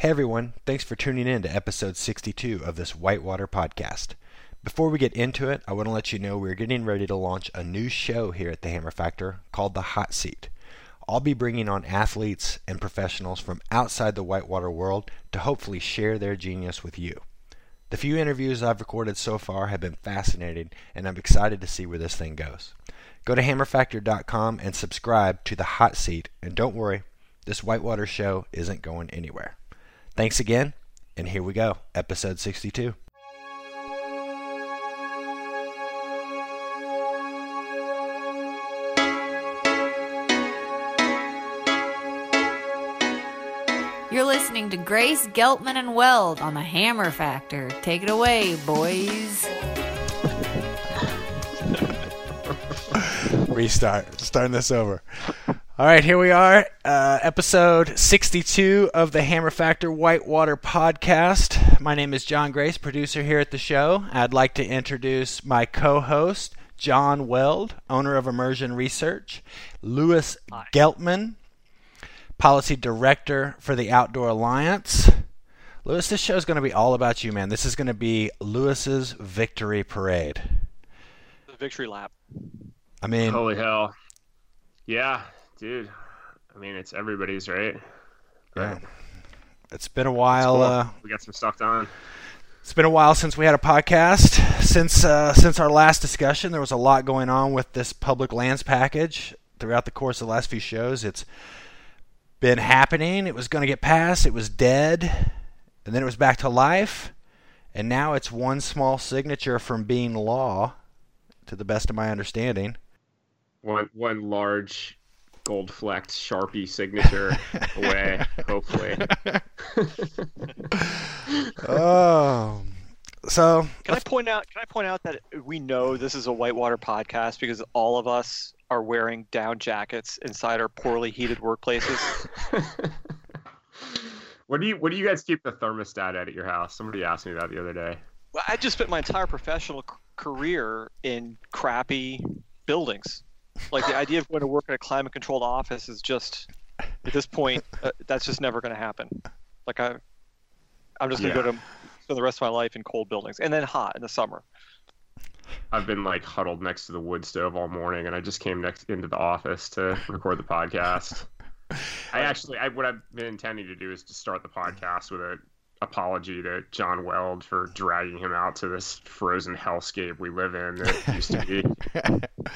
Hey everyone, thanks for tuning in to episode 62 of this Whitewater podcast. Before we get into it, I want to let you know we're getting ready to launch a new show here at the Hammer Factor called The Hot Seat. I'll be bringing on athletes and professionals from outside the whitewater world to hopefully share their genius with you. The few interviews I've recorded so far have been fascinating, and I'm excited to see where this thing goes. Go to hammerfactor.com and subscribe to The Hot Seat, and don't worry, this Whitewater show isn't going anywhere. Thanks again, and here we go, episode 62. You're listening to Grace Geltman and Weld on the Hammer Factor. Take it away, boys. Restart. Starting this over. All right, here we are, uh, episode 62 of the Hammer Factor Whitewater podcast. My name is John Grace, producer here at the show. I'd like to introduce my co host, John Weld, owner of Immersion Research, Lewis Geltman, policy director for the Outdoor Alliance. Lewis, this show is going to be all about you, man. This is going to be Lewis's victory parade. The victory lap. I mean, Holy hell. Yeah, dude. I mean, it's everybody's, right? yeah. it's been a while. Cool. Uh, we got some stuff done. It's been a while since we had a podcast. Since uh, since our last discussion, there was a lot going on with this public lands package throughout the course of the last few shows. It's been happening. It was going to get passed. It was dead, and then it was back to life, and now it's one small signature from being law, to the best of my understanding. One one large gold flecked Sharpie signature away, hopefully. Oh, so Can I point out? Can I point out that we know this is a whitewater podcast because all of us are wearing down jackets inside our poorly heated workplaces. what do you what do you guys keep the thermostat at at your house? Somebody asked me that the other day. Well, I just spent my entire professional career in crappy buildings. Like the idea of going to work in a climate controlled office is just at this point uh, that's just never going to happen. Like I, I'm just going to Yeah. go to spend the rest of my life in cold buildings and then hot in the summer. I've been like huddled next to the wood stove all morning, and I just came next into the office to record the podcast. I actually, I, what I've been intending to do is to start the podcast with an apology to John Weld for dragging him out to this frozen hellscape we live in that used to be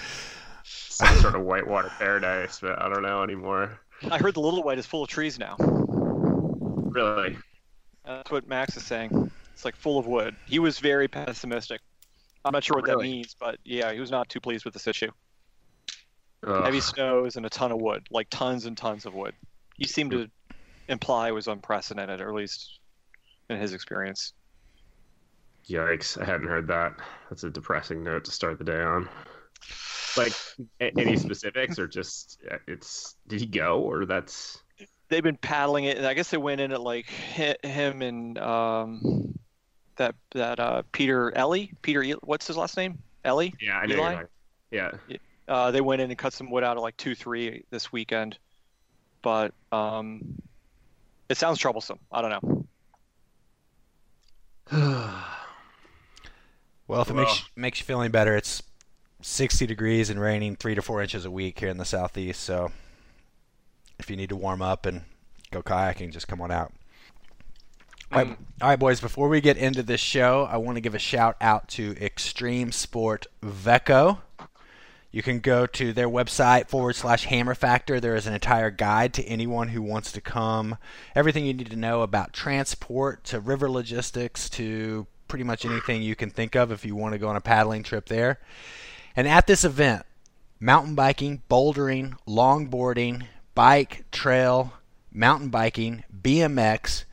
some sort of whitewater paradise, but I don't know anymore. I heard the Little White is full of trees now. Really, That's what Max is saying. It's like full of wood. He was very pessimistic. I'm not sure what that means, but yeah, he was not too pleased with this issue. Ugh. Heavy snows and a ton of wood, like tons and tons of wood. He seemed to imply it was unprecedented, or at least in his experience. Yikes! I hadn't heard that. That's a depressing note to start the day on. Like, any specifics, or just uh, it's did he go, or that's They've been paddling it, and I guess they went in at like hi- him and um, that that uh, Peter Ellie. Peter, E- what's his last name? Ellie. yeah, I know. Eli? Yeah, Uh, they went in and cut some wood out at like two, three this weekend, but um, it sounds troublesome. I don't know. Well, if it makes makes you feel any better, it's 60 degrees and raining three to four inches a week here in the southeast. So, if you need to warm up and go kayaking, just come on out. All right, um, all right, boys. Before we get into this show, I want to give a shout out to Extreme Sport Veco. You can go to their website forward slash Hammer Factor. There is an entire guide to anyone who wants to come. Everything you need to know about transport to river logistics to pretty much anything you can think of if you want to go on a paddling trip there. And at this event, mountain biking, bouldering, longboarding, bike, trail, mountain biking, BMX,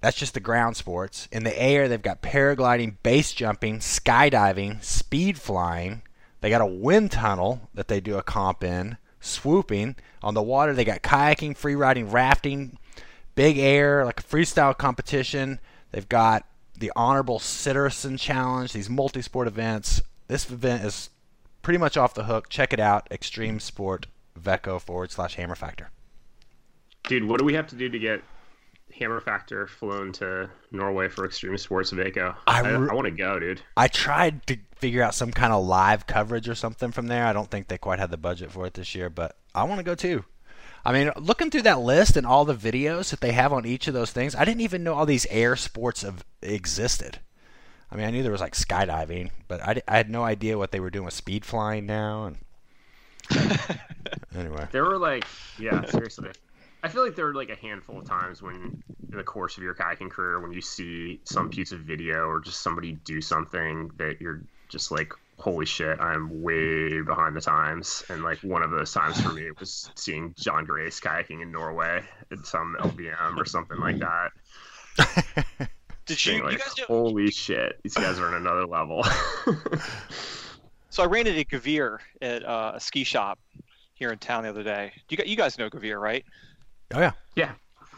that's just the ground sports. In the air, they've got paragliding, base jumping, skydiving, speed flying. They got a wind tunnel that they do a comp in, swooping. On the water, they got kayaking, free riding, rafting, big air, like a freestyle competition. They've got the Honorable Citizen Challenge, these multi sport events. This event is pretty much off the hook. Check it out Extreme Sport Veco forward slash Hammer Factor. dude, what do we have to do to get Hammer Factor flown to Norway for Ekstremsportveko. I I, I want to go, dude. I tried to figure out some kind of live coverage or something from there. I don't think they quite had the budget for it this year, but I want to go too. I mean, looking through that list and all the videos that they have on each of those things, I didn't even know all these air sports have existed. I mean, I knew there was like skydiving, but I, I had no idea what they were doing with speed flying now. And anyway, There were like, yeah, seriously. I feel like there were like a handful of times when, in the course of your kayaking career, when you see some piece of video or just somebody do something that you're just like, holy shit, I'm way behind the times. And like one of those times for me was seeing John Grace kayaking in Norway at some LBM or something like that. Did you, Being you guys know? holy shit, these guys are on another level. So I ran into Gavir at uh, a ski shop here in town the other day. You gu- you guys know Gavir, right? oh yeah, yeah,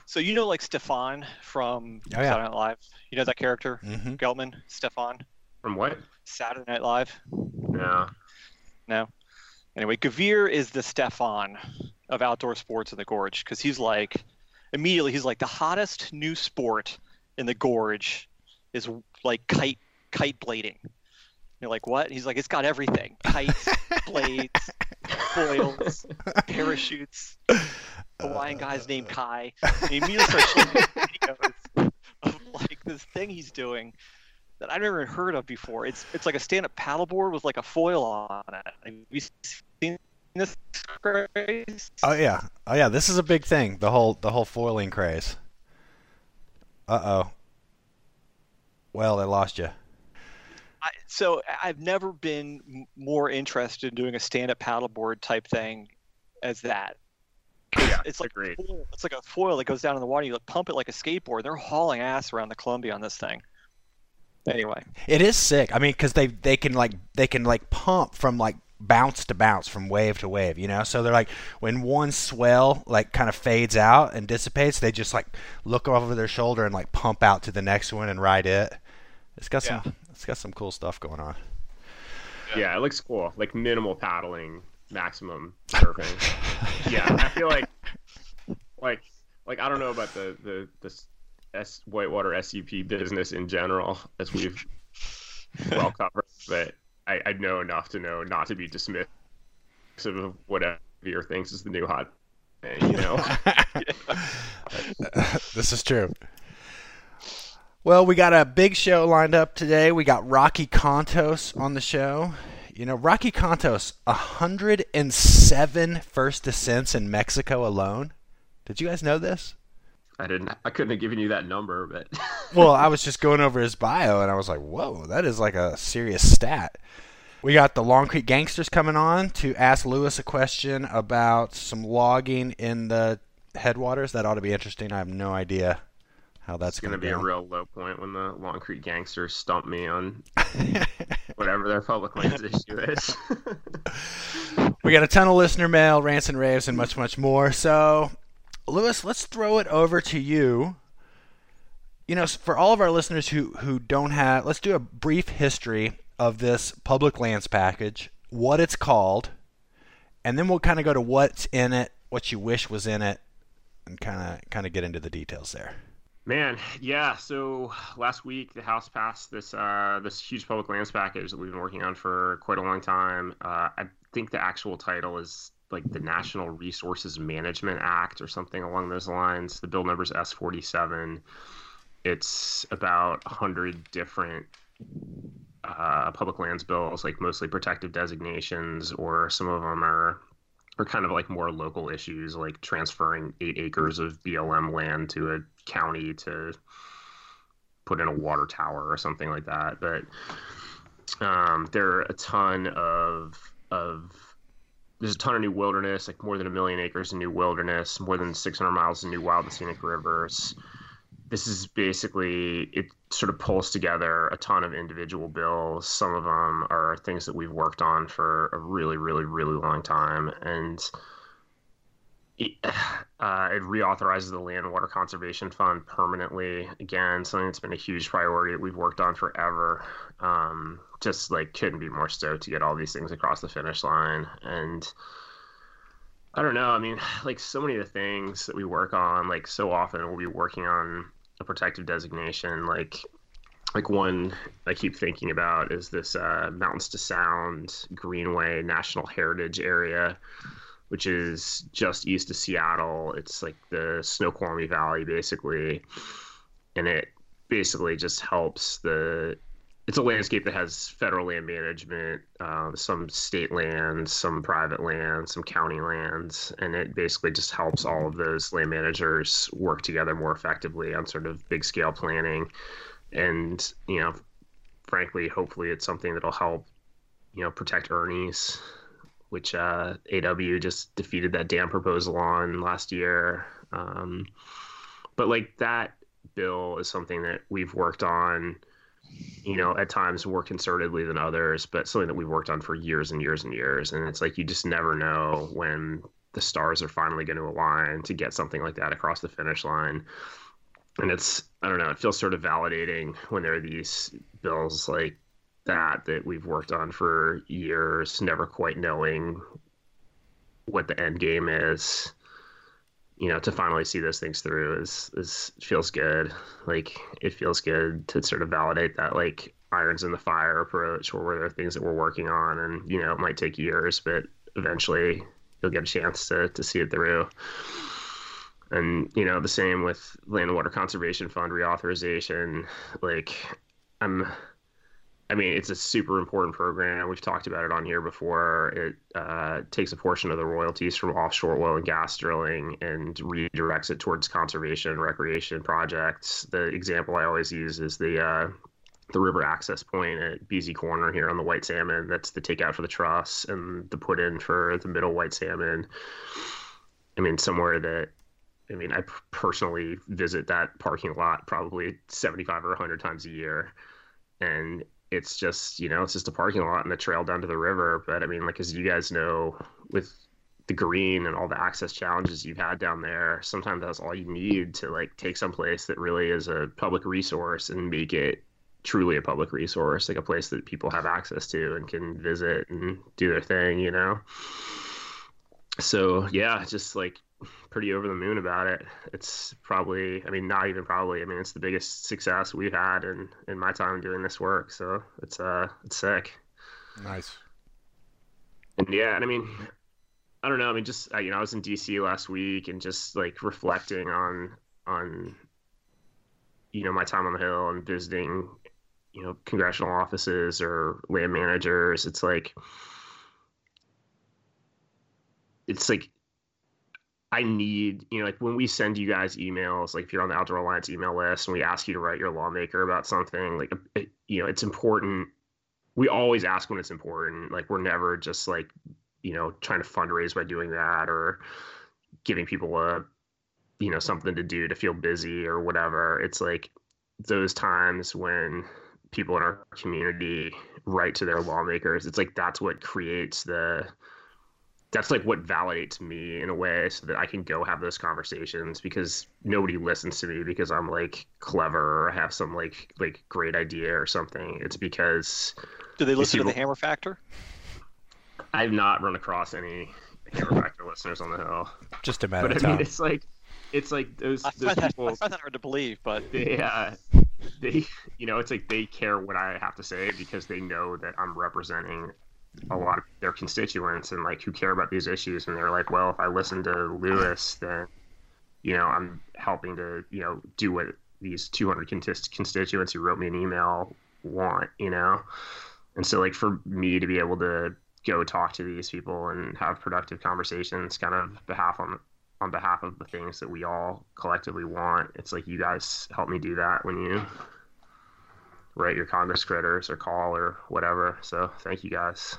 So you know like Stefan from Oh, yeah. Saturday Night Live. You know that character, hmm Geltman, Stefan, from what? Saturday Night Live. No. No. Anyway, Gavir is the Stefan of outdoor sports in the gorge because he's like immediately he's like the hottest new sport in the gorge is like kite kite blading. You're like what? He's like it's got everything: kites, blades, foils, parachutes. Hawaiian guy's uh, named Kai. And he immediately starts showing videos of like this thing he's doing that I've never heard of before. It's it's like a stand-up paddleboard with like a foil on it. Have you seen this craze? Oh yeah, oh yeah. This is a big thing. The whole the whole foiling craze. Uh oh. Well, I lost you. I, so I've never been more interested in doing a stand-up paddleboard type thing as that. Yeah, It's like agreed. foil- it's like a foil that goes down in the water. You like, pump it like a skateboard. They're hauling ass around the Columbia on this thing. Anyway, It is sick. I mean, because they they can like they can like pump from like bounce to bounce from wave to wave. You know, so they're like when one swell like kind of fades out and dissipates, they just like look over their shoulder and like pump out to the next one and ride it. It's got some it's got some cool stuff going on. Yeah, it looks cool. Like minimal paddling, maximum surfing. yeah, I feel like like like I don't know about the the the S whitewater SUP business in general as we've well covered, but I, I know enough to know not to be dismissive of whatever your thinks is the new hot thing, you know. this is true. Well, we got a big show lined up today. We got Rocky Contos on the show. You know, Rocky Contos, 107 first descents in Mexico alone. Did you guys know this? I didn't I couldn't have given you that number, but Well, I was just going over his bio and I was like, whoa, that is like a serious stat. We got the Long Creek Gangsters coming on to ask Lewis a question about some logging in the headwaters. That ought to be interesting. I have no idea how that's gonna be to a real low point when the Long Creek gangsters stump me on whatever their public lands issue is. We got a ton of listener mail, rants and raves, and much, much more. So, Lewis, let's throw it over to you. You know, for all of our listeners who, who don't have, let's do a brief history of this public lands package, what it's called, and then we'll kind of go to what's in it, what you wish was in it, and kind of kind of get into the details there. Man, yeah. So last week the House passed this uh, this huge public lands package that we've been working on for quite a long time. Uh, I think the actual title is like the Natural Resources Management Act or something along those lines. The bill number is S forty seven. It's about hundred different uh, public lands bills, like mostly protective designations, or some of them are are kind of like more local issues, like transferring eight acres of BLM land to a county to put in a water tower or something like that. But um, there are a ton of of there's a ton of new wilderness, like more than a million acres of new wilderness, more than 600 miles of new wild and scenic rivers. This is basically it. Sort of pulls together a ton of individual bills. Some of them are things that we've worked on for a really, really, really long time, and it, uh, it reauthorizes the Land and Water Conservation Fund permanently. Again, something that's been a huge priority that we've worked on forever. Um, just like couldn't be more stoked to get all these things across the finish line. And I don't know. I mean, like so many of the things that we work on, like so often we'll be working on a protective designation. Like, like one I keep thinking about is this uh, Mountains to Sound Greenway National Heritage Area, which is just east of Seattle. It's like the Snoqualmie Valley, basically, and it basically just helps the it's a landscape that has federal land management, uh, some state lands, some private lands, some county lands, and it basically just helps all of those land managers work together more effectively on sort of big scale planning. And you know, frankly, hopefully, it's something that'll help you know protect Ernie's, which uh, AW just defeated that dam proposal on last year. Um, but like that bill is something that we've worked on you know, at times more concertedly than others, but something that we've worked on for years and years and years. And it's like you just never know when the stars are finally going to align to get something like that across the finish line. And it's, I don't know, it feels sort of validating when there are these bills like that that we've worked on for years, never quite knowing what the end game is you know to finally see those things through is is feels good. Like it feels good to sort of validate that like irons in the fire approach where there are things that we're working on and you know it might take years but eventually you'll get a chance to to see it through. And you know the same with land and water conservation fund reauthorization. Like i'm I mean, it's a super important program. We've talked about it on here before. It uh, takes a portion of the royalties from offshore oil and gas drilling and redirects it towards conservation and recreation projects. The example I always use is the uh, the river access point at BZ Corner here on the white salmon. That's the takeout for the truss and the put in for the middle white salmon. I mean, somewhere that I mean, I personally visit that parking lot probably 75 or 100 times a year. And it's just you know it's just a parking lot and a trail down to the river. But i mean like as you guys know with the green and all the access challenges you've had down there sometimes that's all you need to like take some place that really is a public resource and make it truly a public resource like a place that people have access to and can visit and do their thing you know? So yeah just like pretty over the moon about it. It's probably, I mean, not even probably. I mean, it's the biggest success we've had in in my time doing this work. So it's uh, it's sick. Nice. And yeah, and I mean, I don't know. I mean, just you know, I was in DC last week and just like reflecting on on you know my time on the hill and visiting you know congressional offices or land managers. It's like it's like I need, you know, like when we send you guys emails, like if you're on the Outdoor Alliance email list and we ask you to write your lawmaker about something, like, it, you know, it's important. We always ask when it's important. Like, we're never just like, you know, trying to fundraise by doing that or giving people a, you know, something to do to feel busy or whatever. It's like those times when people in our community write to their lawmakers, it's like that's what creates the, that's like what validates me in a way so that I can go have those conversations because nobody listens to me because I'm like clever or I have some like like great idea or something. It's because do they listen people... to the Hammer Factor? I've not run across any Hammer Factor listeners on the hill. Just a matter but, of time. I mean, it's like it's like those, I those find people. That, I find that hard to believe, but they, uh, they, you know, it's like they care what I have to say because they know that I'm representing a lot of their constituents and like who care about these issues and they're like well if i listen to lewis then you know i'm helping to you know do what these 200 constituents who wrote me an email want you know? And so like for me to be able to go talk to these people and have productive conversations kind of behalf on on behalf of the things that we all collectively want it's like you guys help me do that when you write your congress critters or call or whatever. So thank you guys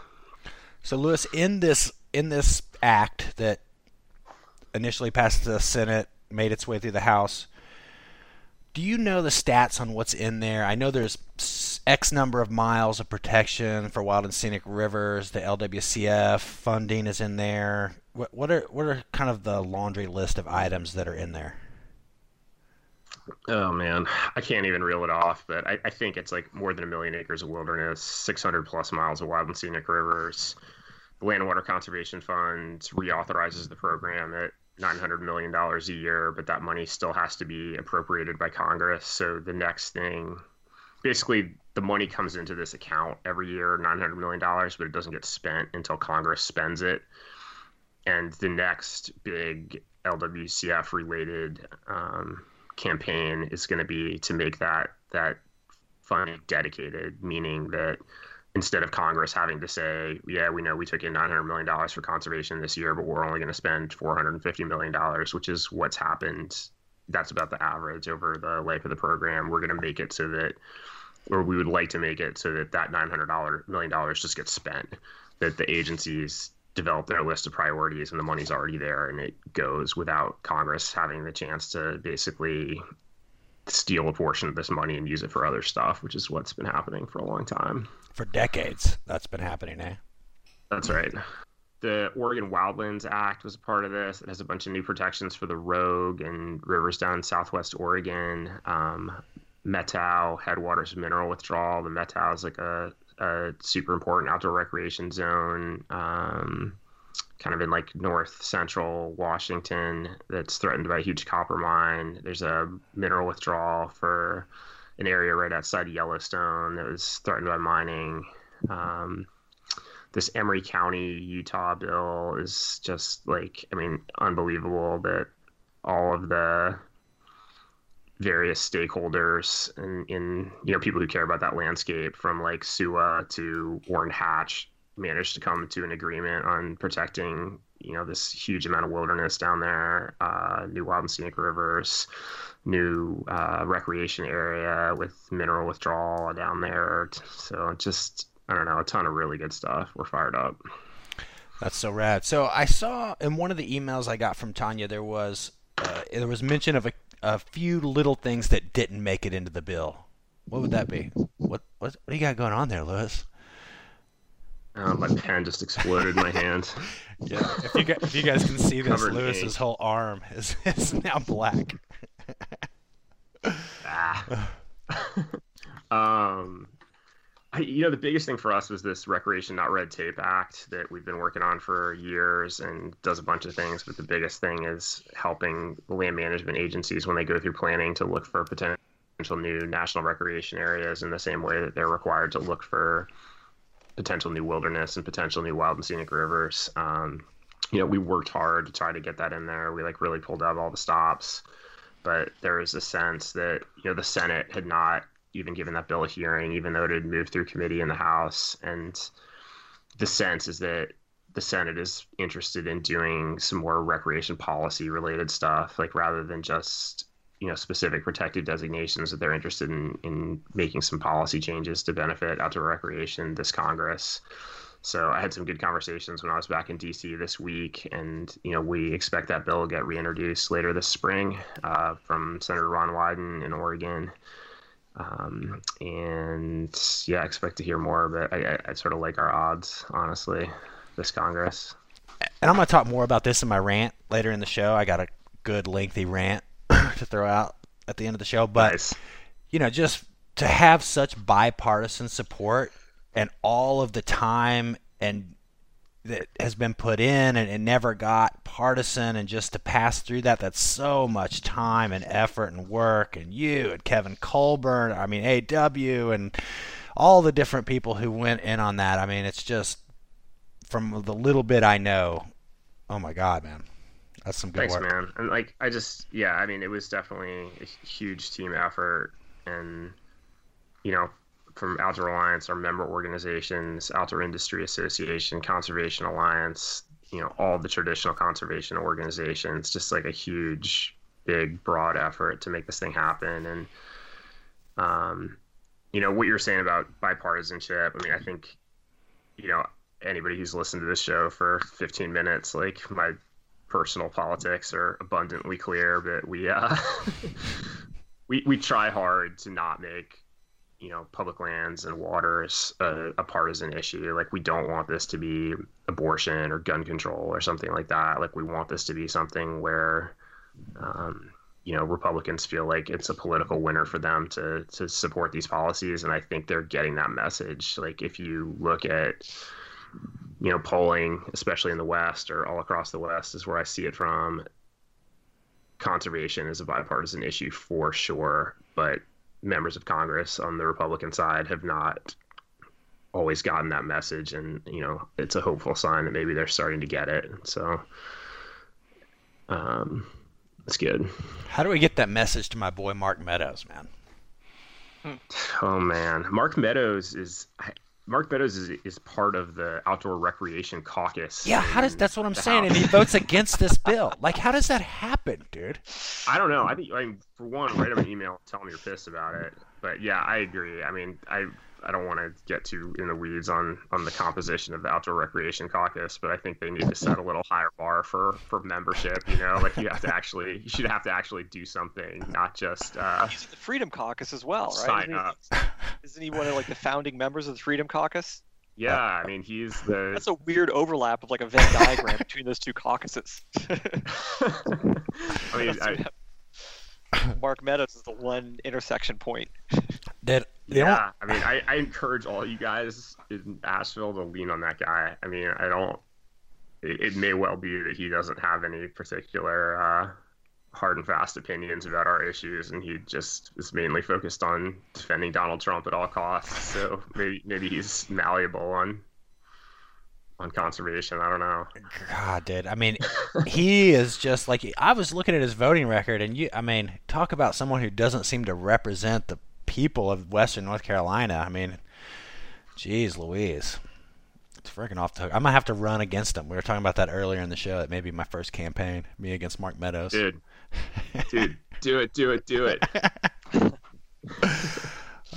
so Lewis, in this in this act that initially passed the Senate, made its way through the House, do you know the stats on what's in there? I know there's X number of miles of protection for wild and scenic rivers. The LWCF funding is in there. What, what are what are kind of the laundry list of items that are in there? Oh man, I can't even reel it off, but I, I, think it's like more than a million acres of wilderness, 600 plus miles of wild and scenic rivers, Land and Water Conservation Fund reauthorizes the program at $900 million a year, but that money still has to be appropriated by Congress. So the next thing, basically, the money comes into this account every year, $900 million, but it doesn't get spent until Congress spends it. And the next big LWCF related um, campaign is going to be to make that that fund dedicated, meaning that instead of Congress having to say, yeah, we know we took in $900 million for conservation this year, but we're only going to spend $450 million, which is what's happened. That's about the average over the life of the program. We're going to make it so that, or we would like to make it so that that $900 million just gets spent, that the agencies develop their list of priorities and the money's already there and it goes without Congress having the chance to basically steal a portion of this money and use it for other stuff, which is what's been happening for a long time. For decades, that's been happening, eh? That's right. The Oregon Wildlands Act was a part of this. It has a bunch of new protections for the rogue and rivers down southwest Oregon. Um, Methow headwaters mineral withdrawal. The Methow is like a, a super important outdoor recreation zone. Um, kind of in like north central Washington that's threatened by a huge copper mine. There's a mineral withdrawal for an area right outside Yellowstone that was threatened by mining. Um, this Emery County, Utah bill is just like, I mean, unbelievable that all of the various stakeholders and in you know people who care about that landscape from like SUWA to Orrin Hatch managed to come to an agreement on protecting you know this huge amount of wilderness down there, uh, new wild and scenic rivers, new uh, recreation area with mineral withdrawal down there. So just I don't know, a ton of really good stuff. We're fired up. That's so rad. So I saw in one of the emails I got from Tanya there was uh, there was mention of a, a few little things that didn't make it into the bill. What would that be? What what, what do you got going on there, Lewis? Uh, my pen just exploded in my hand. Yeah, if you guys, if you guys can see this, Lewis's whole arm is, is now black. ah. um, I, you know, the biggest thing for us was this Recreation Not Red Tape Act that we've been working on for years and does a bunch of things. But the biggest thing is helping land management agencies when they go through planning to look for potential new national recreation areas in the same way that they're required to look for potential new wilderness and potential new wild and scenic rivers. Um, you know, we worked hard to try to get that in there. We like really pulled out all the stops, but there is a sense that you know the Senate had not even given that bill a hearing, even though it had moved through committee in the House, and the sense is that the Senate is interested in doing some more recreation policy related stuff, like rather than just you know specific protected designations that they're interested in in making some policy changes to benefit outdoor recreation this Congress. So I had some good conversations when I was back in DC this week, and you know we expect that bill to get reintroduced later this spring uh, from Senator Ron Wyden in Oregon. Um, and yeah, I expect to hear more, but I, I, I sort of like our odds, honestly, this Congress. And I'm going to talk more about this in my rant later in the show. I got a good lengthy rant to throw out at the end of the show. But nice. you know, just to have such bipartisan support and all of the time and that has been put in and it never got partisan and just to pass through that that's so much time and effort and work and you and Kevin Colburn I mean AW and all the different people who went in on that I mean it's just from the little bit I know oh my god man that's some good Thanks, work. man. And like, I just, yeah, I mean, it was definitely a huge team effort, and you know, from Outdoor Alliance, our member organizations, Outdoor Industry Association, Conservation Alliance, you know, all the traditional conservation organizations, just like a huge, big, broad effort to make this thing happen. And, um, you know, what you're saying about bipartisanship, I mean, I think, you know, anybody who's listened to this show for 15 minutes, like my personal politics are abundantly clear, but we uh, we we try hard to not make you know public lands and waters a, a, partisan issue. Like we don't want this to be abortion or gun control or something like that. Like we want this to be something where um, you know Republicans feel like it's a political winner for them to to support these policies, and I think they're getting that message. Like if you look at you know, polling, especially in the West or all across the West, is where I see it from. Conservation is a bipartisan issue for sure, but members of Congress on the Republican side have not always gotten that message, and you know, it's a hopeful sign that maybe they're starting to get it. So, um, it's good. How do we get that message to my boy Mark Meadows, man? Oh man, Mark Meadows is Mark Meadows is, is part of the outdoor recreation caucus. Yeah, how does that's what I'm saying, and he votes against this bill. Like, how does that happen, dude? I don't know. I think I mean, for one, write him an email, tell him you're pissed about it. But yeah, I agree. I mean, I I don't want to get too in the weeds on on the composition of the outdoor recreation caucus, but I think they need to set a little higher bar for for membership. You know, like you have to actually you should have to actually do something, not just uh, He's in the Freedom Caucus as well, right? sign Isn't he- up. Isn't he one of like the founding members of the Freedom Caucus? Yeah, I mean, he's the. That's a weird overlap of like a Venn diagram between those two caucuses. I mean, I, Mark Meadows is the one intersection point. Did know- yeah, I mean, I, I encourage all you guys in Asheville to lean on that guy. I mean, I don't. It, it may well be that he doesn't have any particular uh, hard and fast opinions about our issues, and he just is mainly focused on defending Donald Trump at all costs. So maybe maybe he's malleable on on conservation. I don't know. God, dude. I mean, he is just like I was looking at his voting record, and you. I mean, talk about someone who doesn't seem to represent the people of Western North Carolina. I mean, jeez, Louise, it's freaking off the hook. I'm gonna have to run against them. We were talking about that earlier in the show. That may be my first campaign, me against Mark Meadows. Dude, dude, do it, do it, do it.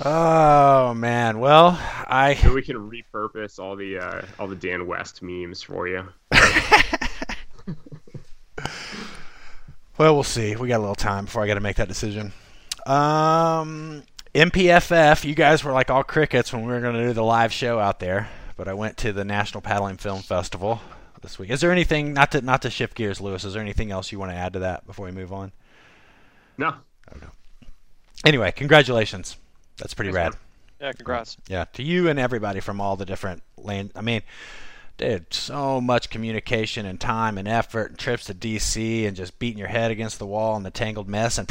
Oh man. Well, I. We can repurpose all the uh, all the Dan West memes for you. Well, we'll see. We got a little time before I got to make that decision. Um, NPFF, you guys were like all crickets when we were going to do the live show out there, but I went to the National Paddling Film Festival this week. Is there anything not to not to shift gears, Lewis? Is there anything else you want to add to that before we move on? No, Anyway, congratulations. That's pretty Thanks, rad. Yeah, congrats. Yeah, to you and everybody from all the different land. I mean, dude, so much communication and time and effort and trips to DC and just beating your head against the wall in the tangled mess and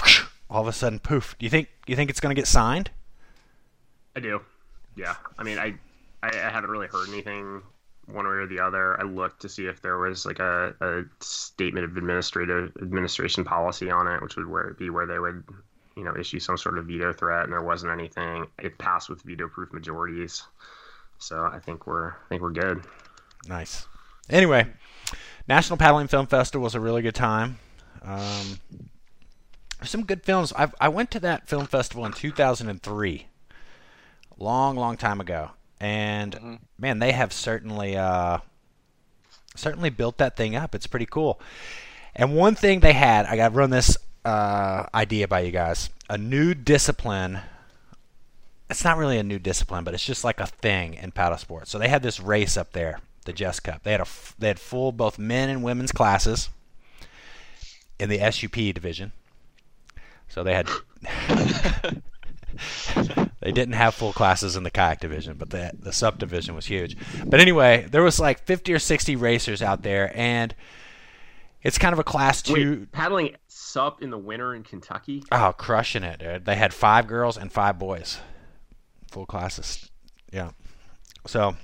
all of a sudden, poof. Do you think you think it's going to get signed? I do. Yeah, I mean, I, I haven't really heard anything one way or the other. I looked to see if there was like a, a statement of administrative administration policy on it, which would where be where they would you know issue some sort of veto threat, and there wasn't anything. It passed with veto-proof majorities, so I think we're I think we're good. Nice. Anyway, National Paddling Film Festival was a really good time. Um, some good films. I I went to that film festival in 2003, long, long time ago, and Mhm. man, they have certainly uh, certainly built that thing up. It's pretty cool. And one thing they had, I got to run this uh, idea by you guys: a new discipline it's not really a new discipline, but it's just like a thing in paddle sports. So they had this race up there, the Jess Cup. They had a they had full both men and women's classes in the SUP division. So they had they didn't have full classes in the kayak division, but the the SUP division was huge. But anyway, there was like 50 or 60 racers out there and it's kind of a class 2 Wait, paddling sup in the winter in Kentucky? Oh, crushing it, dude. They had five girls and five boys. Full classes. Yeah. So,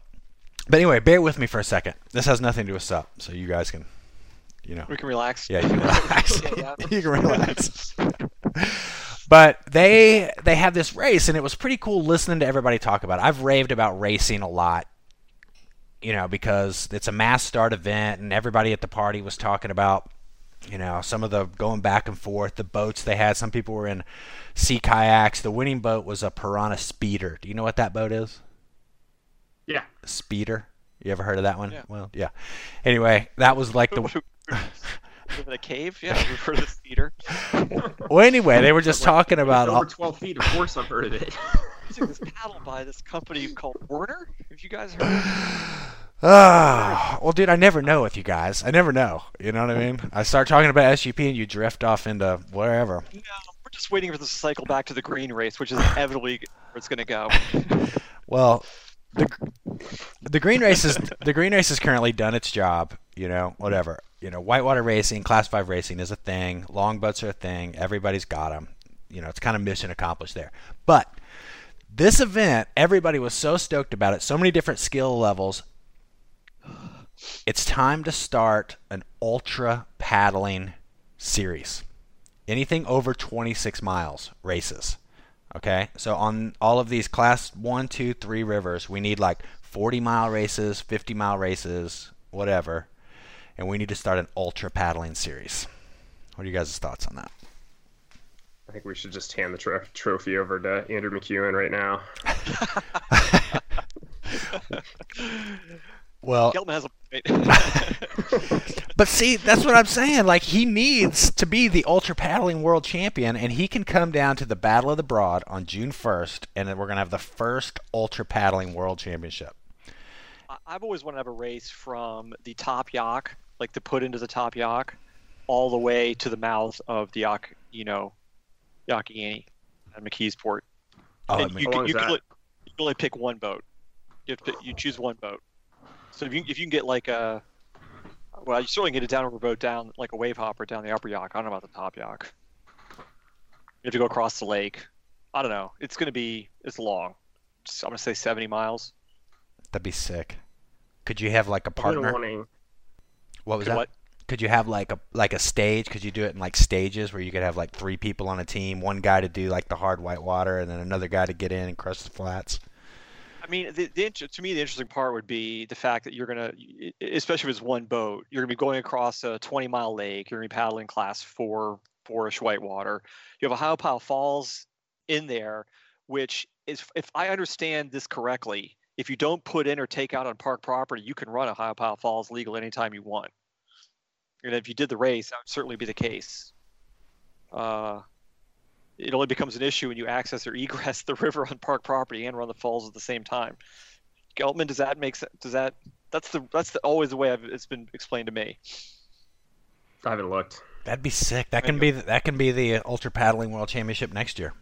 but anyway, bear with me for a second. This has nothing to do with sup, so you guys can, you know. We can relax. Yeah, you can relax. Yeah, yeah. you can relax. but they they had this race, and it was pretty cool listening to everybody talk about it. I've raved about racing a lot, you know, because it's a mass start event, and everybody at the party was talking about, you know, some of the going back and forth, the boats they had. Some people were in sea kayaks. The winning boat was a Pyranha Speeder. Do you know what that boat is? Yeah. Speeder. You ever heard of that one? Yeah. Well, yeah. Anyway, that was like the Live in a cave? Yeah, we've heard of the theater. well. Anyway, they were just talking about It's all, over 12 feet. Of course, I've heard of it. Using this paddle by this company called Werner. Have you guys heard? of it? Ah, well, dude, I never know with you guys. I never know. You know what I mean? I start talking about SUP and you drift off into wherever. No, we're just waiting for this to cycle back to the green race, which is inevitably where it's going to go. Well, the the green race is the green race has currently done its job. You know, whatever. You know, whitewater racing, class five racing is a thing. Long Longboats are a thing. Everybody's got them. You know, it's kind of mission accomplished there. But this event, everybody was so stoked about it. So many different skill levels. It's time to start an ultra paddling series. Anything over 26 miles races. Okay, so on all of these class one, two, three rivers, we need like 40 mile races, 50 mile races, whatever, and we need to start an ultra paddling series. What are you guys' thoughts on that? I think we should just hand the tro- trophy over to Andrew McEwen right now. Well, Geltman has a point. but see, that's what I'm saying. Like he needs to be the ultra paddling world champion, and he can come down to the Battle of the Broad on June 1st, and then we're gonna have the first ultra paddling world championship. I- I've always wanted to have a race from the top Yough, like to put into the top Yough, all the way to the mouth of the Yough, you know, Youghiogheny at McKeesport. Oh, And you, can, you, can that? only, you can only pick one boat. You have to you choose one boat. So if you if you can get like a, well, you certainly can get a downriver boat down like a wave hopper down the upper Yough. I don't know about the top Yough. You have to go across the lake. I don't know. It's going to be it's long. Just, I'm going to say 70 miles. That'd be sick. Could you have like a I've been partner? What was Could that? what? Could you have like a like a stage? Could you do it in like stages where you could have like three people on a team, one guy to do like the hard white water, and then another guy to get in and crush the flats? I mean, the, the to me, the interesting part would be the fact that you're gonna, especially if it's one boat, you're gonna be going across a 20 mile lake. You're gonna be paddling class four, fourish whitewater. You have a Ohiopyle Falls in there, which is, if I understand this correctly, if you don't put in or take out on park property, you can run Ohiopyle Falls legal anytime you want. And if you did the race, that would certainly be the case. Uh, it only becomes an issue when you access or egress the river on park property and run the falls at the same time. Geltman, does that make sense? Does that that's the that's the, always the way I've, it's been explained to me. I haven't looked. That'd be sick. That can be the, that can be the ultra paddling world championship next year.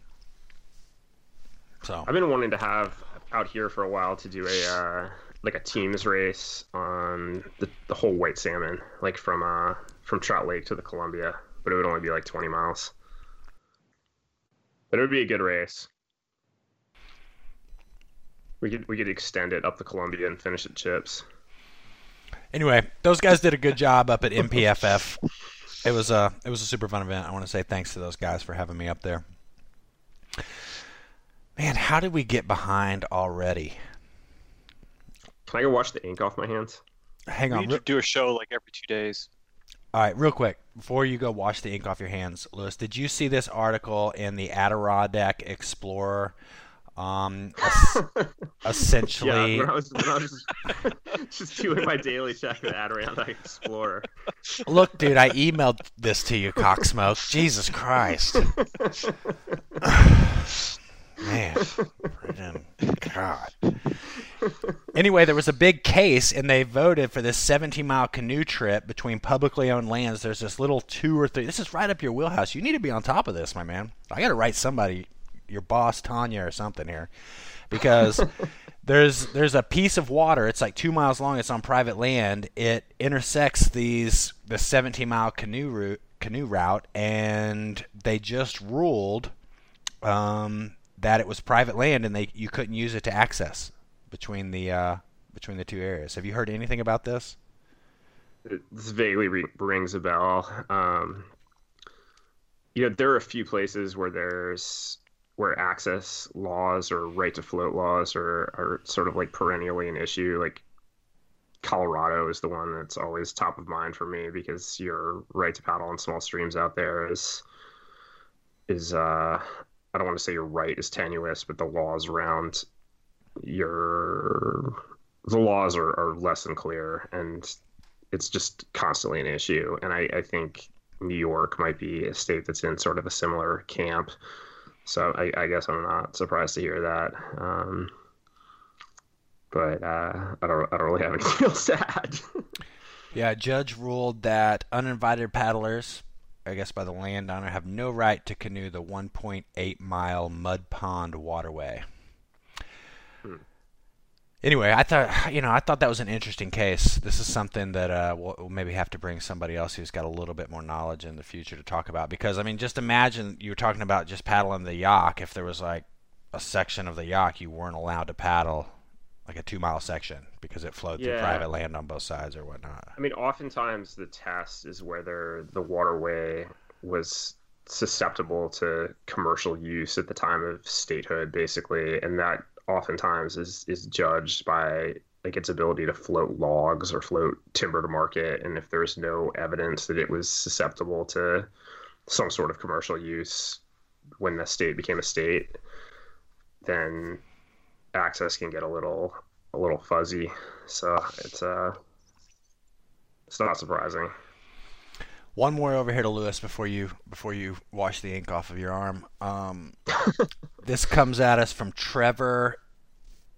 So I've been wanting to have out here for a while to do a uh, like a teams race on the, the whole white salmon, like from uh from Trout Lake to the Columbia, but it would only be like 20 miles. But it would be a good race. We could we could extend it up the Columbia and finish at Chips. anyway, those guys did a good job up at NPFF. It was a it was a super fun event. I want to say thanks to those guys for having me up there. Man, how did we get behind already? Can I go wash the ink off my hands? Hang We on. need re- to do a show like every two days. All right, real quick before you go wash the ink off your hands, Lewis. Did you see this article in the Adirondack Explorer? Um, essentially, Yeah, when I was, when I was just doing my daily check of the Adirondack Explorer. look, dude, I emailed this to you, Cocksmoke. Jesus Christ, man, God. Anyway, there was a big case, and they voted for this 17 mile canoe trip between publicly owned lands. There's this little two or three. This is right up your wheelhouse. You need to be on top of this, my man. I got to write somebody, your boss, Tanya, or something here, because there's there's a piece of water. It's like two miles long. It's on private land. It intersects these the 17 mile canoe route canoe route, and they just ruled um, that it was private land, and they you couldn't use it to access between the uh, between the two areas. Have you heard anything about this? this vaguely re- rings a bell. Um, you know, there are a few places where there's where access laws or right to float laws are, are sort of like perennially an issue. Like Colorado is the one that's always top of mind for me because your right to paddle in small streams out there is is uh I don't want to say your right is tenuous, but the laws around your the laws are, are less than clear and it's just constantly an issue. And I, I think New York might be a state that's in sort of a similar camp. So I, I guess I'm not surprised to hear that. Um, but uh, I don't I don't really have else to add. Yeah, judge ruled that uninvited paddlers, I guess by the landowner, have no right to canoe the 1.8 mile Mud Pond waterway. Hmm. anyway, I thought you know I thought that was an interesting case. This is something that uh, we'll, we'll maybe have to bring somebody else who's got a little bit more knowledge in the future to talk about. Because I mean, just imagine you were talking about just paddling the Yough. If there was like a section of the Yough you weren't allowed to paddle, like a two mile section, because it flowed through private land on both sides or whatnot. I mean, oftentimes the test is whether the waterway was susceptible to commercial use at the time of statehood, basically, and that oftentimes is is judged by like its ability to float logs or float timber to market, and if there's no evidence that it was susceptible to some sort of commercial use when the state became a state, then access can get a little a little fuzzy. So it's uh it's not surprising. One more over here to Lewis before you before you wash the ink off of your arm. Um, this comes at us from Trevor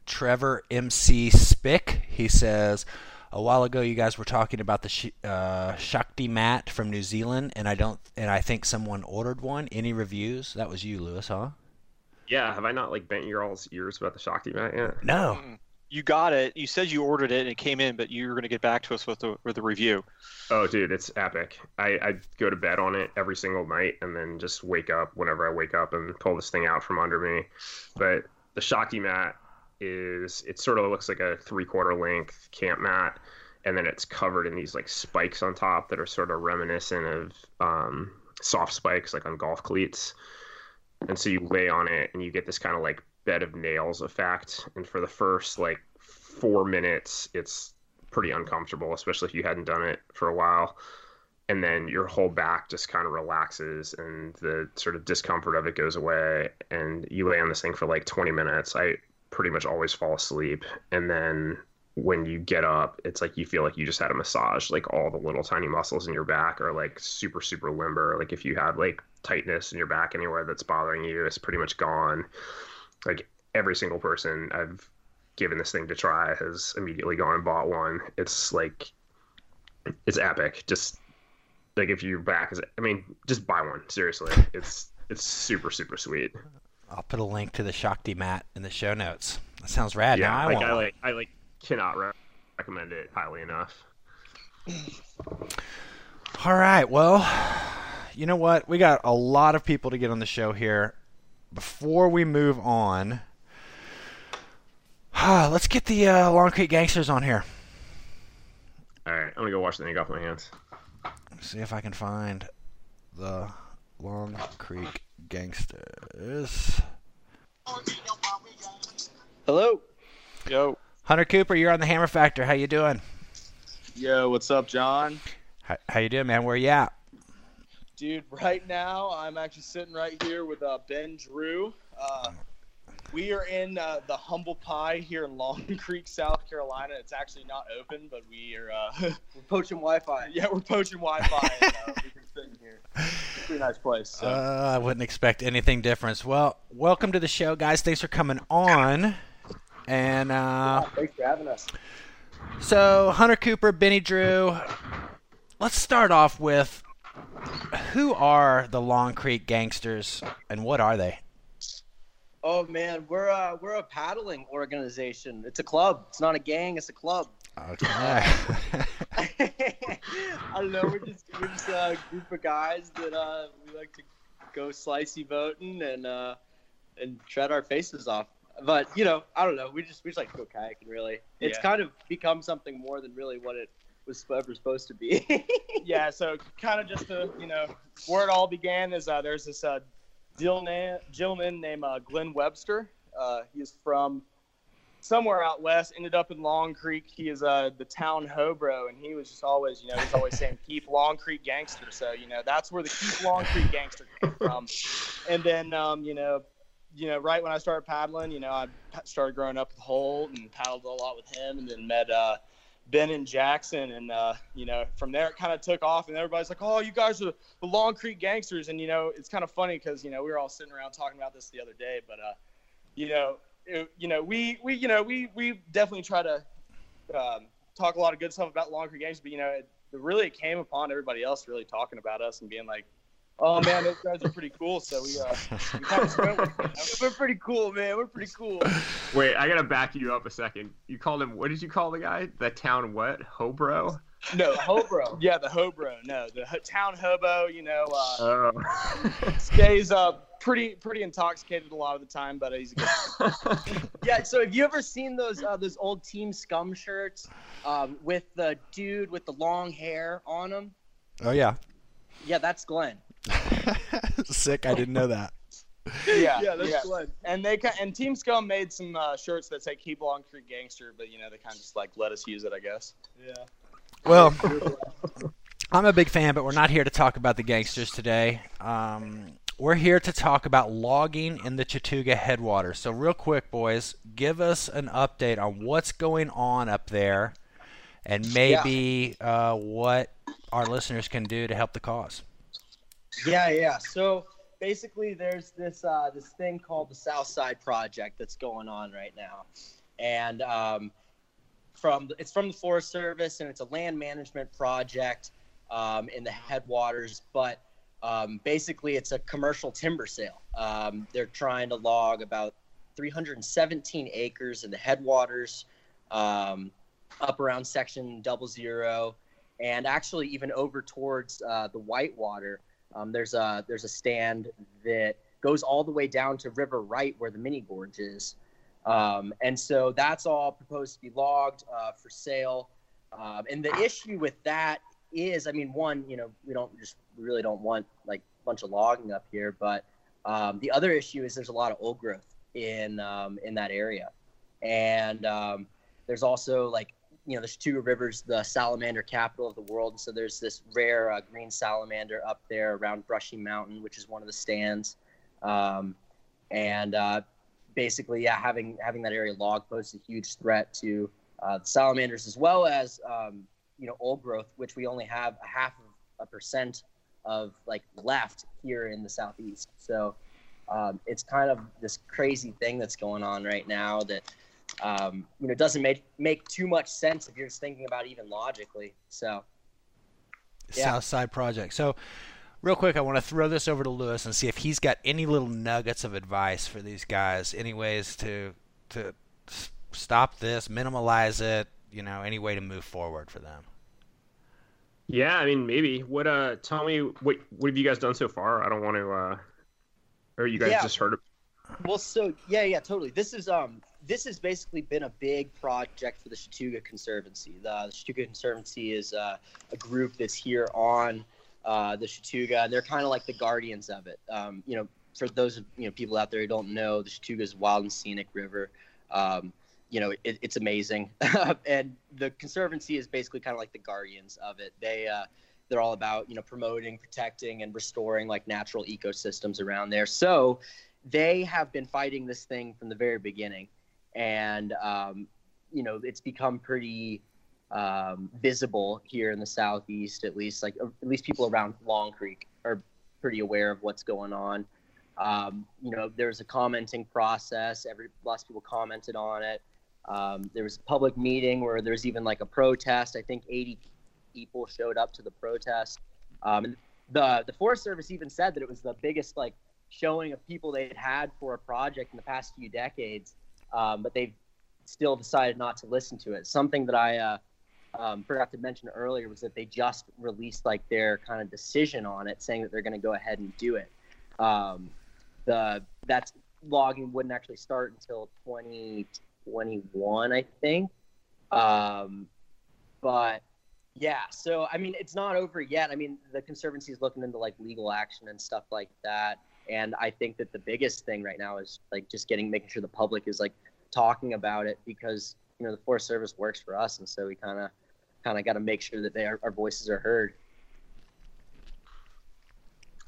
Trevor MC Spick. He says, "A while ago, you guys were talking about the sh- uh, Shakti mat from New Zealand, and I don't and I think someone ordered one. Any reviews? That was you, Lewis, huh? Yeah, have I not like bent your all's ears about the Shakti mat yet? No. You got it. You said you ordered it and it came in, but you were going to get back to us with the with the review. Oh, dude, it's epic. I, I go to bed on it every single night and then just wake up whenever I wake up and pull this thing out from under me. But the Shakti mat is it sort of looks like a three quarter length camp mat, and then it's covered in these like spikes on top that are sort of reminiscent of um, soft spikes like on golf cleats. And so you lay on it and you get this kind of like bed of nails effect. And for the first like four minutes, it's pretty uncomfortable, especially if you hadn't done it for a while. And then your whole back just kind of relaxes and the sort of discomfort of it goes away. And you lay on this thing for like 20 minutes. I pretty much always fall asleep. And then when you get up, it's like you feel like you just had a massage. Like all the little tiny muscles in your back are like super, super limber. Like if you have like tightness in your back anywhere that's bothering you, it's pretty much gone. Like every single person I've given this thing to try has immediately gone and bought one. It's like it's epic. Just like if your back is I mean, just buy one. Seriously. It's it's super, super sweet. I'll put a link to the Shakti mat in the show notes. That sounds rad. yeah, now I like want I like I like cannot re- recommend it highly enough. All right. Well, you know what? We got a lot of people to get on the show here. Before we move on, let's get the uh, Long Creek Gangsters on here. All right, I'm gonna go wash the ink off my hands. See if I can find the Long Creek Gangsters. Hello. Yo, Hunter Cooper, you're on the Hammer Factor. How you doing? Yo, what's up, John? How, how you doing, man? Where you at? Dude, right now I'm actually sitting right here with uh, Ben Drew. Uh, we are in uh, the Humble Pie here in Long Creek, South Carolina. It's actually not open, but we are. Uh, We're poaching Wi-Fi. yeah, we're poaching Wi-Fi. and, uh, we've been sitting here. It's a pretty nice place. So. Uh, I wouldn't expect anything different. Well, welcome to the show, guys. Thanks for coming on. And uh, Thanks for having us. So, Hunter Cooper, Benny Drew. Let's start off with who are the Long Creek Gangsters and what are they? Oh man, we're uh, we're a paddling organization. It's a club. It's not a gang. It's a club. Okay. I don't know. We're just we're just a group of guys that uh, we like to go slicey boating and uh, and tread our faces off. But you know, I don't know. We just we just like to go kayaking. Really, it's Yeah. kind of become something more than really what it was ever supposed to be. yeah, so kind of just to, you know, where it all began is uh, there's this uh, gentleman, gentleman named uh, Glenn Webster. Uh, he's from somewhere out west, ended up in Long Creek. He is uh, the town hobro, and he was just always, you know, he's always saying, keep Long Creek gangster. So, you know, that's where the keep Long Creek gangster came from. And then, um, you know, you know, right when I started paddling, you know, I started growing up with Holt and paddled a lot with him, and then met uh, Ben and Jackson, and uh, you know, from there it kind of took off, and everybody's like, "Oh, you guys are the Long Creek Gangsters," and you know, it's kind of funny because you know we were all sitting around talking about this the other day, but uh, you know, it, you know, we we you know we we definitely try to um, talk a lot of good stuff about Long Creek Gangsters, but you know, it, it came upon everybody else really talking about us and being like, Oh man, those guys are pretty cool. So we uh, we kind of spent with them. We're pretty cool, man. We're pretty cool. Wait, I gotta back you up a second. You called him. What did you call the guy? The town what? Hobro. No, Hobro. yeah, the hobro. No, the ho- town hobo. You know, uh, Oh. stays uh pretty pretty intoxicated a lot of the time, but he's a good. Yeah. So have you ever seen those uh, those old Team Scum shirts um, with the dude with the long hair on them? Oh yeah. Yeah, that's Glenn. Sick. I didn't know that. Yeah, Yeah, that's yeah. Glenn. And they and Team Scum made some uh, shirts that say "Keep Long Creek Gangster," but you know they kind of just like let us use it, I guess. Yeah. Well, I'm a big fan, but we're not here to talk about the gangsters today. Um, we're here to talk about logging in the Chattooga headwaters. So, real quick, boys, give us an update on what's going on up there, and maybe uh, what our listeners can do to help the cause. Yeah, yeah. So basically, there's this uh, this thing called the South Side Project that's going on right now, and um, from it's from the Forest Service and it's a land management project um, in the headwaters, but um, basically it's a commercial timber sale. Um, they're trying to log about 317 acres in the headwaters, um, up around section double zero, and actually even over towards uh, the Whitewater. Um, there's a there's a stand that goes all the way down to River Right where the mini gorge is, um, and so that's all proposed to be logged uh, for sale. Um, and the issue with that is, I mean, one, you know, we don't just we really don't want like a bunch of logging up here, but um, the other issue is there's a lot of old growth in um, in that area, and um, there's also like you know, there's two rivers, the salamander capital of the world. And so there's this rare uh, green salamander up there around Brushy Mountain, which is one of the stands. Um, and uh, basically, yeah, having having that area logged poses a huge threat to uh, the salamanders as well as um, you know old growth, which we only have a half of a percent of like left here in the southeast. So um, it's kind of this crazy thing that's going on right now that um, you know it doesn't make make too much sense if you're just thinking about it even logically. So Yeah. South Side Project. So, real quick, I want to throw this over to Lewis and see if he's got any little nuggets of advice for these guys, any ways to to stop this, minimalize it, you know, any way to move forward for them. Yeah, I mean, maybe. What? Uh, tell me what what have you guys done so far? I don't want to. Uh, or you guys Yeah. just heard of? Well, so yeah, yeah, totally. This is um, this has basically been a big project for the Chattooga Conservancy. The, the Chattooga Conservancy is uh, a group that's here on uh, the Chattooga, and they're kind of like the guardians of it. Um, you know, for those you know people out there who don't know, the Chattooga is a wild and scenic river. Um, you know, it, it's amazing, and the Conservancy is basically kind of like the guardians of it. They uh, they're all about you know promoting, protecting, and restoring like natural ecosystems around there. So they have been fighting this thing from the very beginning, and um, you know it's become pretty um, visible here in the southeast, at least. Like at least people around Long Creek are pretty aware of what's going on. Um, you know, there's a commenting process. Every lots of people commented on it. Um, there was a public meeting where there's even like a protest. I think 80 people showed up to the protest. Um, the the Forest Service even said that it was the biggest like showing of people they had had for a project in the past few decades, um, but they've still decided not to listen to it. Something that I uh, um, forgot to mention earlier was that they just released like their kind of decision on it, saying that they're going to go ahead and do it. Um, the that's logging wouldn't actually start until 2021, I think. Um, but yeah, so I mean, it's not over yet. I mean, the conservancy is looking into like legal action and stuff like that. And I think that the biggest thing right now is like just getting making sure the public is like talking about it because you know the Forest Service works for us, and so we kind of kind of got to make sure that they are, our voices are heard.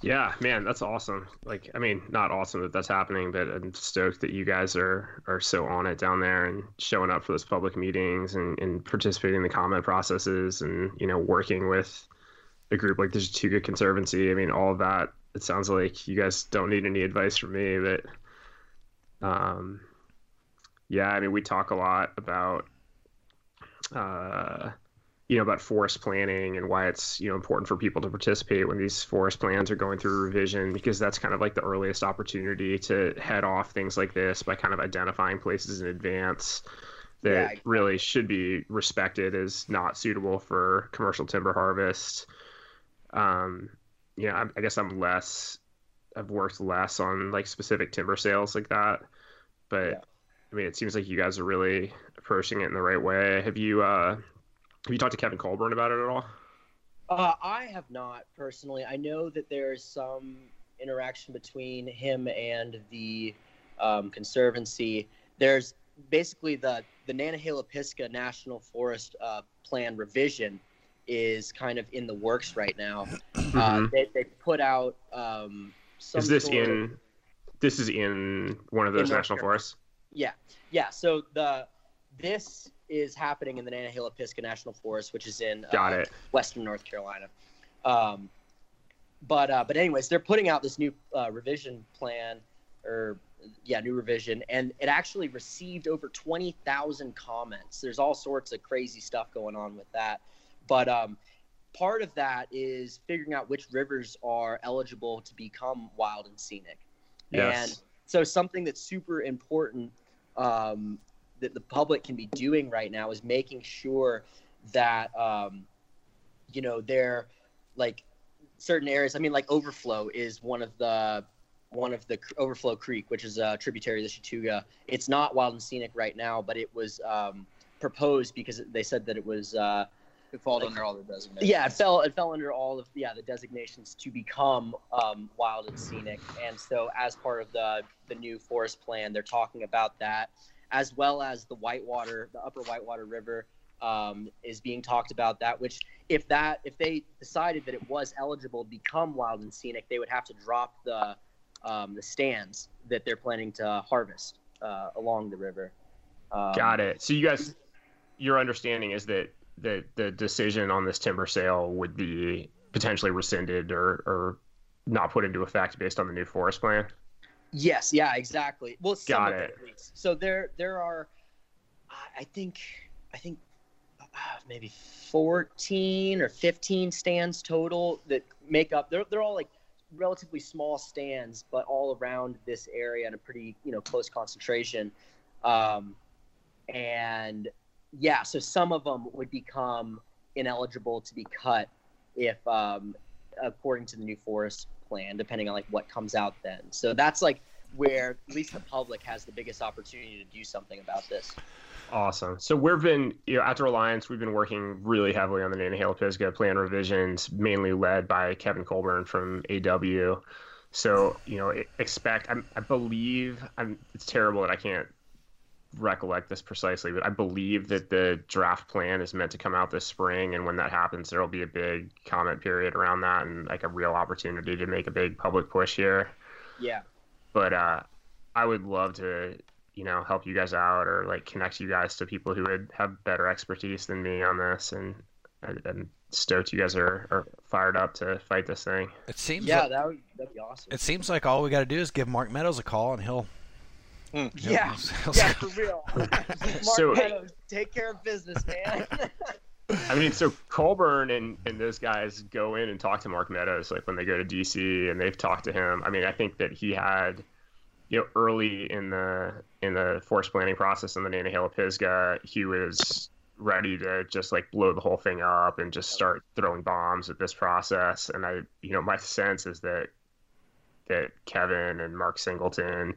Yeah, man, that's awesome. Like, I mean, not awesome that that's happening, but I'm stoked that you guys are are so on it down there and showing up for those public meetings and, and participating in the comment processes and you know working with a group like the Chattooga Conservancy. I mean, all of that. It sounds like you guys don't need any advice from me, but um, yeah, I mean, we talk a lot about uh, you know about forest planning and why it's you know important for people to participate when these forest plans are going through revision because that's kind of like the earliest opportunity to head off things like this by kind of identifying places in advance that Yeah, exactly. really should be respected as not suitable for commercial timber harvest. Um, yeah, I, I guess I'm less. I've worked less on like specific timber sales like that, but Yeah. I mean, it seems like you guys are really approaching it in the right way. Have you uh, have you talked to Kevin Colburn about it at all? Uh, I have not personally. I know that there's some interaction between him and the um, conservancy. There's basically the the Nantahala-Pisgah National Forest uh, Plan revision is kind of in the works right now. Uh, Mhm. they, they put out um, some Is this sort of- in? This is in one of In those national forests. Yeah, yeah. So the this is happening in the Nantahala-Pisgah National Forest, which is in Got uh, it. Western North Carolina. Um, but uh, but anyways, they're putting out this new uh, revision plan, or yeah, new revision, and it actually received over twenty thousand comments. There's all sorts of crazy stuff going on with that, but um, part of that is figuring out which rivers are eligible to become wild and scenic. Yes. And so something that's super important um, that the public can be doing right now is making sure that um, you know they're like certain areas. I mean, like Overflow is one of the one of the Overflow Creek, which is a tributary of the Chattooga. It's not wild and scenic right now, but it was um, proposed because they said that it was. Uh, It falls under all the designations. yeah, it fell. It fell under all of yeah the designations to become um, wild and scenic, and so as part of the the new forest plan, they're talking about that, as well as the Whitewater, the Upper Whitewater River, um, is being talked about. That which, if that if they decided that it was eligible to become wild and scenic, they would have to drop the um, the stands that they're planning to harvest uh, along the river. Um, Got it. So you guys, your understanding is that the the decision on this timber sale would be potentially rescinded or or not put into effect based on the new forest plan. Yes, yeah, exactly. Well, some Got of it. least. So there, there are, I- I think, I think, uh, maybe fourteen or fifteen stands total that make up. They're they're all like relatively small stands, but all around this area in a pretty you know close concentration. Um, and yeah, so some of them would become ineligible to be cut if, um, according to the new forest plan, depending on like what comes out then. So that's like where at least the public has the biggest opportunity to do something about this. Awesome. So we've been, you know, at the Reliance, we've been working really heavily on the Nantahala Pisgah plan revisions, mainly led by Kevin Colburn from AW. So, you know, expect, I'm, I believe, I'm, it's terrible that I can't recollect this precisely, but I believe that the draft plan is meant to come out this spring. And when that happens, there'll be a big comment period around that and like a real opportunity to make a big public push here Yeah. but uh, I would love to, you know, help you guys out or like connect you guys to people who would have better expertise than me on this. And I- I'm stoked you guys are, are fired up to fight this thing. It seems Yeah, like, that would that'd be awesome. it seems like all we got to do is give Mark Meadows a call and he'll. He'll- Yeah. yeah, for real. Mark So- Meadows, take care of business, man. I mean, so Colburn and, and those guys go in and talk to Mark Meadows like when they go to DC and they've talked to him. I mean, I think that he had, you know, early in the in the forest planning process in the Nantahala Pisgah, he was ready to just like blow the whole thing up and just start throwing bombs at this process. And I, you know, my sense is that that Kevin and Mark Singleton,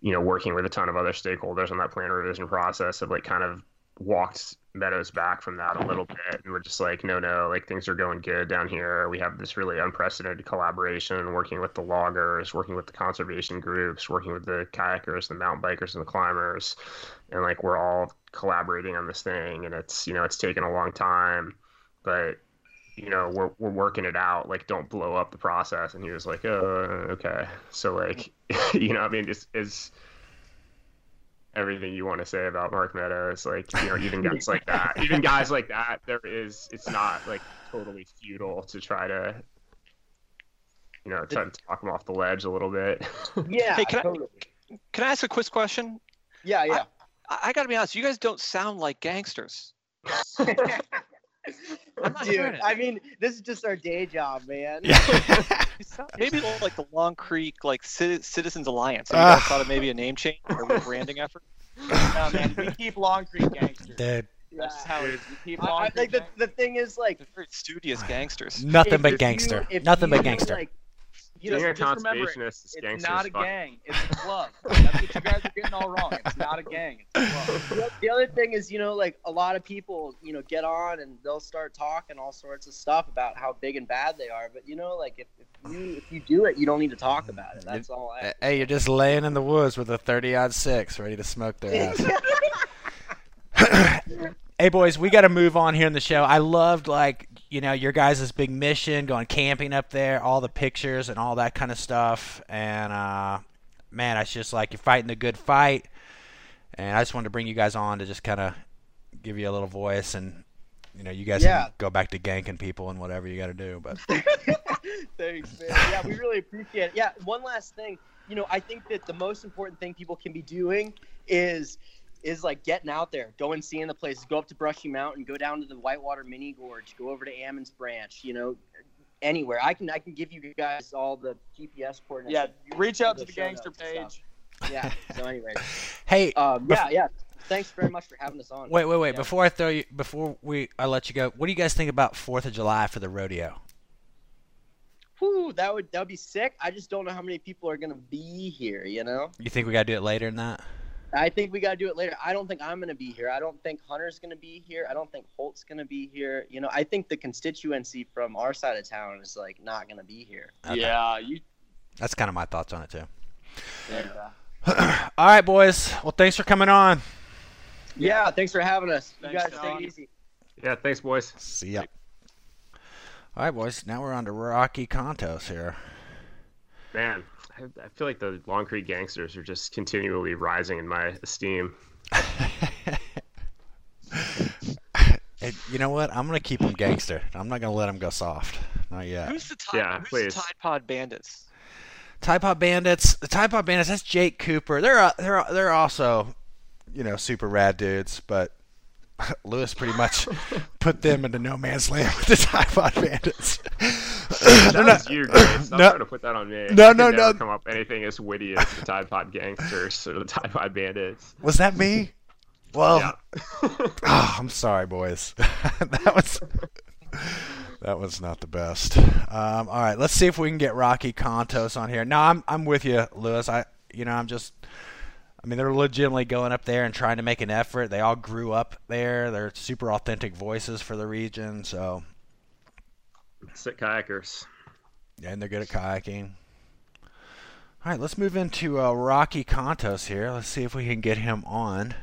you know, working with a ton of other stakeholders on that plan revision process have like kind of walked Meadows back from that a little bit and we're just like, no, no, like things are going good down here. We have this really unprecedented collaboration working with the loggers, working with the conservation groups, working with the kayakers, the mountain bikers, and the climbers. And like we're all collaborating on this thing and it's, you know, it's taken a long time, but you know, we're, we're working it out. Like, don't blow up the process. And he was like, oh, okay. So like, you know, I mean, it's, it's, everything you want to say about Mark Meadows. Like, you know, even guys like that, even guys like that, there is, it's not like totally futile to try to, you know, try to talk him off the ledge a little bit. yeah, Hey, can I- Can I ask a quick question? Yeah, yeah. I, I got to be honest. You guys don't sound like gangsters. I'm not Dude. I mean, this is just our day job, man. Yeah. Maybe like the Long Creek like Citi- Citizens Alliance. Have you guys ah. thought of maybe a name change or a rebranding effort? No, man, we keep Long Creek gangsters. Dude, That's just how it is. We keep Long I Creek think the, the thing is like They're very studious gangsters. nothing if- but if gangster. you- if nothing but gangster. Like, you Just- know, a just remember, conservationist is It's not a fuck. gang. It's a club. That's what you guys are getting all wrong. It's not a gang. It's a club. the- the other thing is, you know, like a lot of people, you know, get on and they'll start talking all sorts of stuff about how big and bad they are. But you know, like if, if you if you do it, you don't need to talk about it. That's all I. Hey, you're just laying in the woods with a 30 odd six, ready to smoke their ass. hey, boys, we got to move on here in the show. I loved like you know your guys' big mission, going camping up there, all the pictures and all that kind of stuff. And uh, man, it's just like you're fighting the good fight. And I just wanted to bring you guys on to just kind of give you a little voice and. You know, you guys Yeah. can go back to ganking people and whatever you got to do, but Thanks, man. Yeah, we really appreciate it. Yeah, one last thing. You know, I think that the most important thing people can be doing is is like getting out there, go and seeing the places. Go up to Brushy Mountain, go down to the Whitewater Mini Gorge, go over to Ammons Branch. You know, anywhere. I can I can give you guys all the GPS coordinates. Yeah, reach out to the show gangster notes and stuff. page. Yeah. So, anyway. hey, um, yeah, yeah. Thanks very much for having us on. Wait, wait, wait! Yeah. Before I throw you, before we, I let you go. What do you guys think about Fourth of July for the rodeo? Whew, that would that would be sick. I just don't know how many people are gonna be here. You know. You think we got to do it later than that? I think we got to do it later. I don't think I'm going to be here. I don't think Hunter's going to be here. I don't think Holt's going to be here. You know, I think the constituency from our side of town is like not going to be here. Okay. Yeah, you. That's kind of my thoughts on it too. Yeah. All right, boys. Well, thanks for coming on. Yeah, thanks for having us. You Thanks, guys John. stay easy. Yeah, thanks, boys. See ya. All right, boys. Now we're on to Rocky Contos here. Man, I, I feel like the Long Creek gangsters are just continually rising in my esteem. And you know what? I'm gonna keep them gangster. I'm not gonna let them go soft. Not yet. Who's the Tide, Yeah, who's please. the Tide Pod Bandits? Tide Pod Bandits. The Tide Pod Bandits. That's Jake Cooper. They're uh, they're they're also, you know, super rad dudes. But Lewis pretty much put them into no man's land with the Tide Bandits. That was not- you, Grace. Stop no. trying to put that on me. No, no, no. Come up anything as witty as the Tide Pod gangsters or the Tide Pod bandits. Was that me? Well, Yeah. oh, I'm sorry, boys. that was that was not the best. Um, all right, let's see if we can get Rocky Contos on here. No, I'm I'm with you, Lewis. I you know I'm just. I mean, they're legitimately going up there and trying to make an effort. They all grew up there. They're super authentic voices for the region. So, Sick kayakers. yeah, and they're good at kayaking. All right, let's move into uh, Rocky Contos here. Let's see if we can get him on.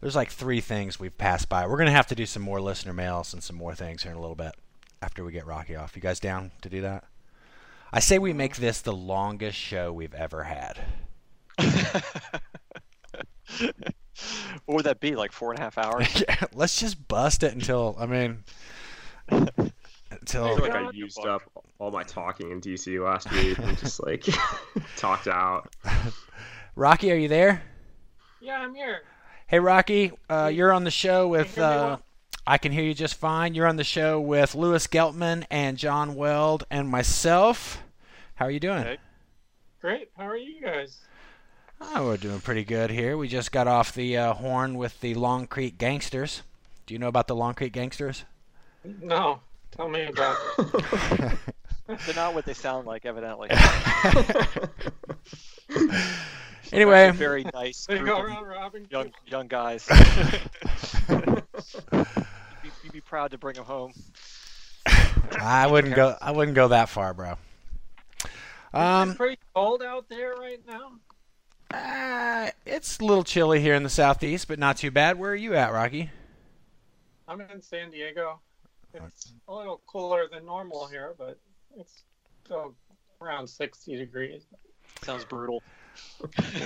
There's like three things we've passed by. We're gonna have to do some more listener mails and some more things here in a little bit after we get Rocky off. You guys down to do that? I say we make this the longest show we've ever had. what would that be? Like four and a half hours? yeah, let's just bust it until I mean I until feel like I used up all my talking in DC last week and just like talked out. Rocky, are you there? Yeah, I'm here. Hey Rocky, uh, you're on the show with. Can you hear me Uh. I can hear you just fine. You're on the show with Lewis Geltman and John Weld and myself. How are you doing? Okay. Great. How are you guys? Oh, we're doing pretty good here. We just got off the uh, horn with the Long Creek Gangsters. Do you know about the Long Creek Gangsters? No. Tell me about it. They're not what they sound like, evidently. anyway, very nice They go around robbing. young young guys. you'd, be, you'd be proud to bring them home. I wouldn't go. I wouldn't go that far, bro. It's Um, pretty cold out there right now. uh, it's a little chilly here in the southeast, but not too bad. Where are you at, Rocky? I'm in San Diego. It's a little cooler than normal here, but it's still around 60 degrees. Sounds brutal.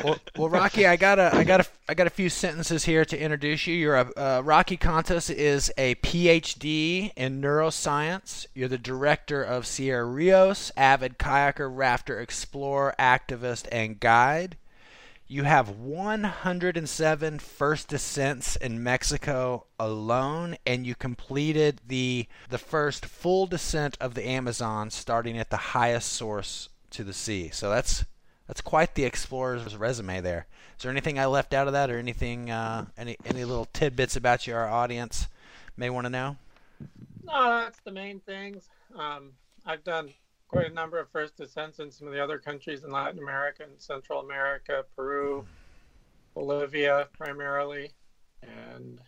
Well, well, Rocky, I got a, I got a, I got a few sentences here to introduce you. You're a uh, Rocky Contos is a PhD in neuroscience. You're the director of Sierra Rios, avid kayaker, rafter, explorer, activist, and guide. you have 107 first descents in Mexico alone, and you completed the the first full descent of the Amazon, starting at the highest source to the sea. So that's that's quite the explorer's resume there. Is there anything I left out of that, or anything, uh, any any little tidbits about you our audience may want to know? No, that's the main things. Um, I've done quite a number of first descents in some of the other countries in Latin America and Central America, Peru, Bolivia primarily, and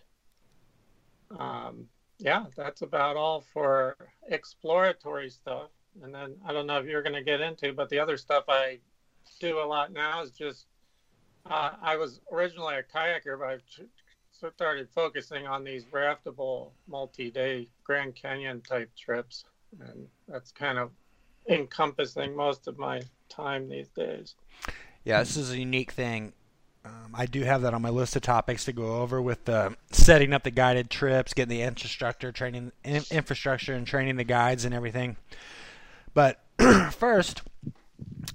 um, yeah, that's about all for exploratory stuff. And then I don't know if you're going to get into, but the other stuff I do a lot now is just uh, I was originally a kayaker, but I've started focusing on these raftable multi-day Grand Canyon type trips, and that's kind of encompassing most of my time these days. Yeah, this is a unique thing. Um, I do have that on my list of topics to go over with the setting up the guided trips, getting the infrastructure, training in, infrastructure, and training the guides and everything. But first,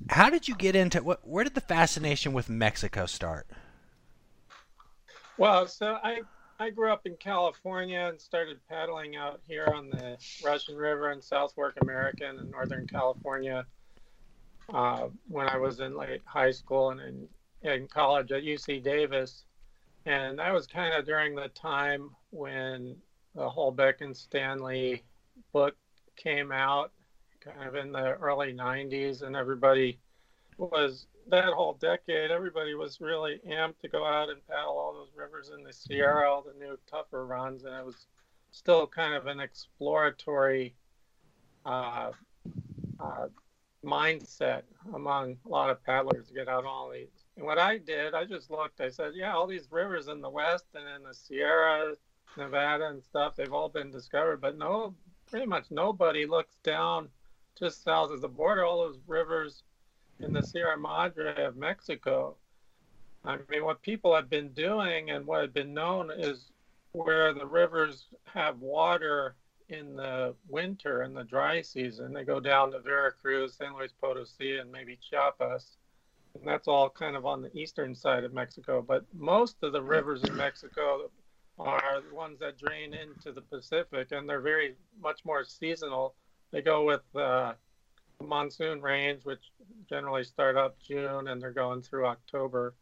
how did you get into what? Where did the fascination with Mexico start? Well, so I I grew up in California and started paddling out here on the Russian River in South Fork American in Northern California uh, when I was in late high school and in, in college at UC Davis. And that was kind of during the time when the Holbek and Stanley book came out, kind of in the early 90s, and everybody was that whole decade, everybody was really amped to go out and paddle all those rivers in the Sierra, all the new tougher runs, and it was still kind of an exploratory uh, uh, mindset among a lot of paddlers to get out on all these. And what I did, I just looked. I said, yeah, all these rivers in the west and in the Sierra, Nevada, and stuff, they've all been discovered, but no, pretty much nobody looks down just south of the border. All those rivers in the Sierra Madre of Mexico. I mean, what people have been doing and what had been known is where the rivers have water in the winter in the dry season. They go down to Veracruz, San Luis Potosi, and maybe Chiapas. And that's all kind of on the eastern side of Mexico. But most of the rivers in Mexico are the ones that drain into the Pacific, and they're very much more seasonal. They go with uh, monsoon rains, which generally start up June and they're going through October.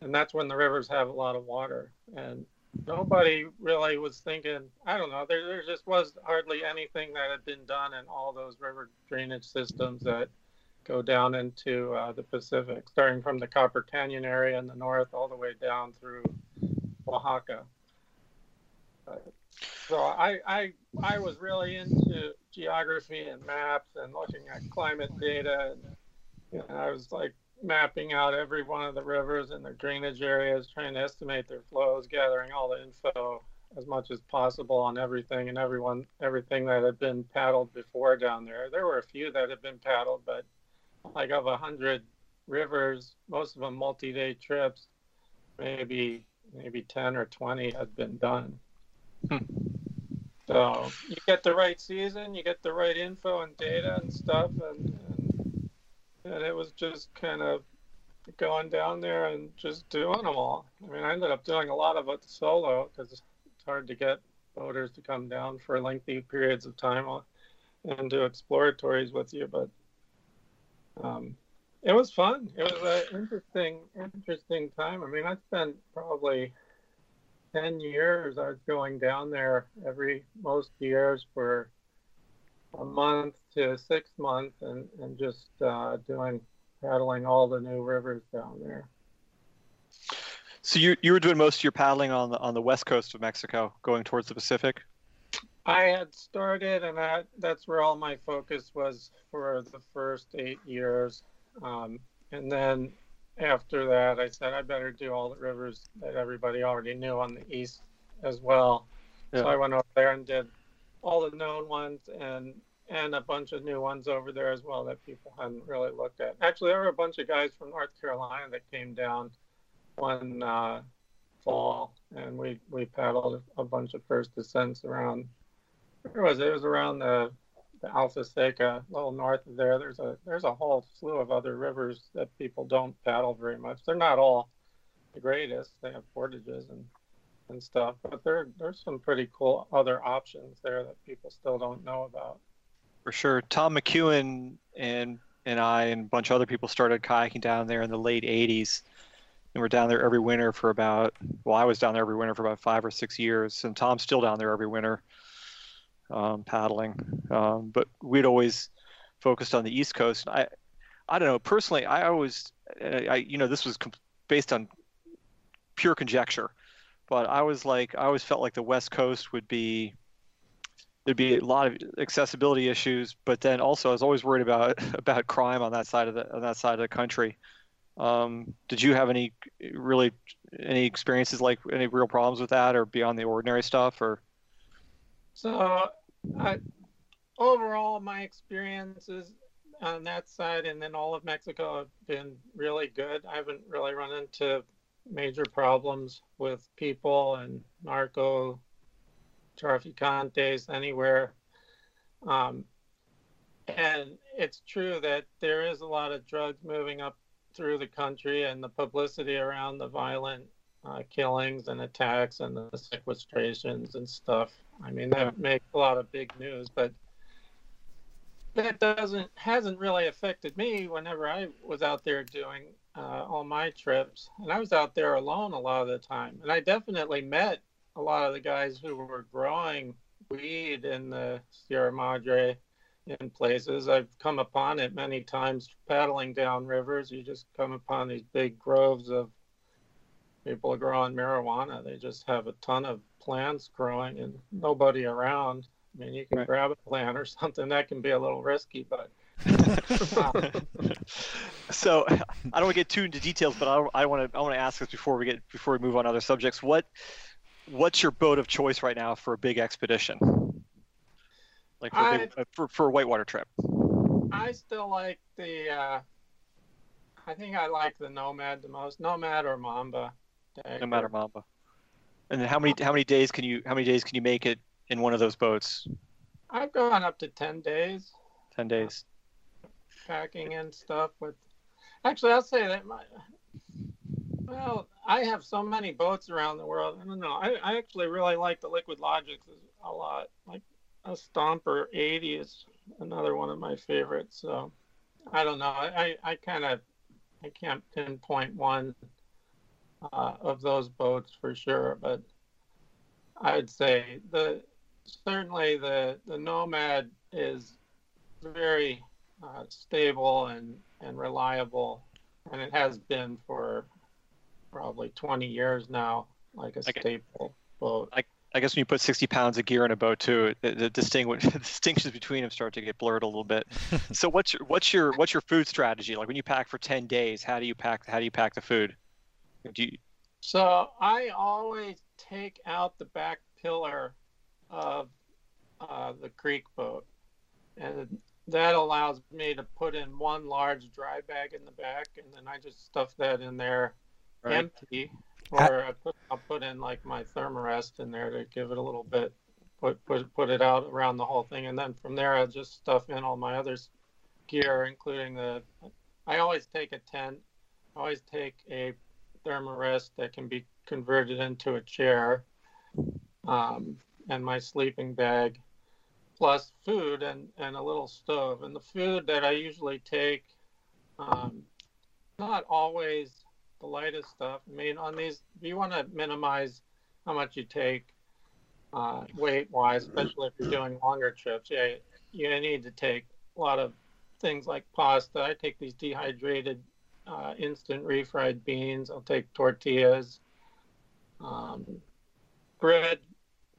And that's when the rivers have a lot of water. And nobody really was thinking, I don't know, there, there just was hardly anything that had been done in all those river drainage systems that go down into uh, the Pacific, starting from the Copper Canyon area in the north all the way down through Oaxaca. But so I, I I was really into geography and maps and looking at climate data and I was like mapping out every one of the rivers and their drainage areas, trying to estimate their flows, gathering all the info as much as possible on everything and everyone everything that had been paddled before down there. There were a few that had been paddled, but like of a hundred rivers, most of them multi-day trips, maybe maybe ten or twenty had been done. Hmm. So you get the right season, you get the right info and data and stuff, and, and, and it was just kind of going down there and just doing them all. I mean, I ended up doing a lot of it solo because it's hard to get boaters to come down for lengthy periods of time and do exploratories with you, but um, it was fun. It was an interesting, interesting time. I mean, I spent probably 10 years, I was going down there every most years for a month to six months and, and just uh, doing paddling all the new rivers down there. So you you were doing most of your paddling on the on the west coast of Mexico, going towards the Pacific. I had started, and that that's where all my focus was for the first eight years, um, and then after that, I said I better do all the rivers that everybody already knew on the east as well. Yeah. So I went over there and did all the known ones and and a bunch of new ones over there as well that people hadn't really looked at. Actually, there were a bunch of guys from North Carolina that came down one uh, fall, and we we paddled a bunch of first descents around. Where was it? It was around the the Alseseca, a little north of there. There's a there's a whole slew of other rivers that people don't paddle very much. They're not all the greatest. They have portages and and stuff, but there there's some pretty cool other options there that people still don't know about. For sure, Tom McEwen and and I and a bunch of other people started kayaking down there in the late '80s, and we're down there every winter for about. Well, I was down there every winter for about five or six years, and Tom's still down there every winter, um, paddling. Um, but we'd always focused on the East Coast. I, I don't know personally. I always, I you know, this was based on pure conjecture, but I was like, I always felt like the West Coast would be there'd be a lot of accessibility issues, but then also I was always worried about about crime on that side of the on that side of the country. Um, did you have any really any experiences like any real problems with that, or beyond the ordinary stuff, or? So, overall, my experiences on that side and then all of Mexico have been really good. I haven't really run into major problems with people and narco traficantes anywhere. Um, and it's true that there is a lot of drugs moving up through the country, and the publicity around the violent uh, killings and attacks and the sequestrations and stuff. I mean, that makes a lot of big news, but that doesn't hasn't really affected me whenever I was out there doing uh, all my trips, and I was out there alone a lot of the time, and I definitely met a lot of the guys who were growing weed in the Sierra Madre in places. I've come upon it many times paddling down rivers. You just come upon these big groves of people are growing marijuana. They just have a ton of plants growing and nobody around. I mean, you can right. grab a plant or something. That can be a little risky, but. so I don't want to get too into details, but I, I want to I want to ask this before we get before we move on to other subjects. What what's your boat of choice right now for a big expedition? Like for, I, big, uh, for, for a whitewater trip? I still like the. Uh, I think I like the Nomad the most. Nomad or Mamba. Nomad matter Mamba. And then how many how many days can you how many days can you make it in one of those boats? I've gone up to ten days. Ten days. Packing and stuff with. Actually, I'll say that my well, I have so many boats around the world. I don't know. I, I actually really like the Liquid Logics a lot. Like a Stomper 80 is another one of my favorites. So I don't know. I, I kind of I can't pinpoint one uh, of those boats for sure, but I'd say the certainly the the Nomad is very uh, stable and and reliable, and it has been for probably 20 years now, like a okay. staple boat. I, I guess when you put 60 pounds of gear in a boat too, the, the, distingu- the distinctions between them start to get blurred a little bit. so what's your what's your what's your food strategy? Like when you pack for 10 days, how do you pack how do you pack the food? Do you... So I always take out the back pillar of uh, the creek boat, and that allows me to put in one large dry bag in the back, and then I just stuff that in there right. empty, or I put, I'll put in like my thermarest in there to give it a little bit, put put put it out around the whole thing, and then from there I'll just stuff in all my other gear, including the. I always take a tent. I always take a thermarest that can be converted into a chair, um, and my sleeping bag, plus food and and a little stove. And the food that I usually take, um, not always the lightest stuff. I mean, on these, you want to minimize how much you take uh, weight wise, especially if you're doing longer trips, yeah, you need to take a lot of things like pasta. I take these dehydrated, uh, instant refried beans. I'll take tortillas. Um, bread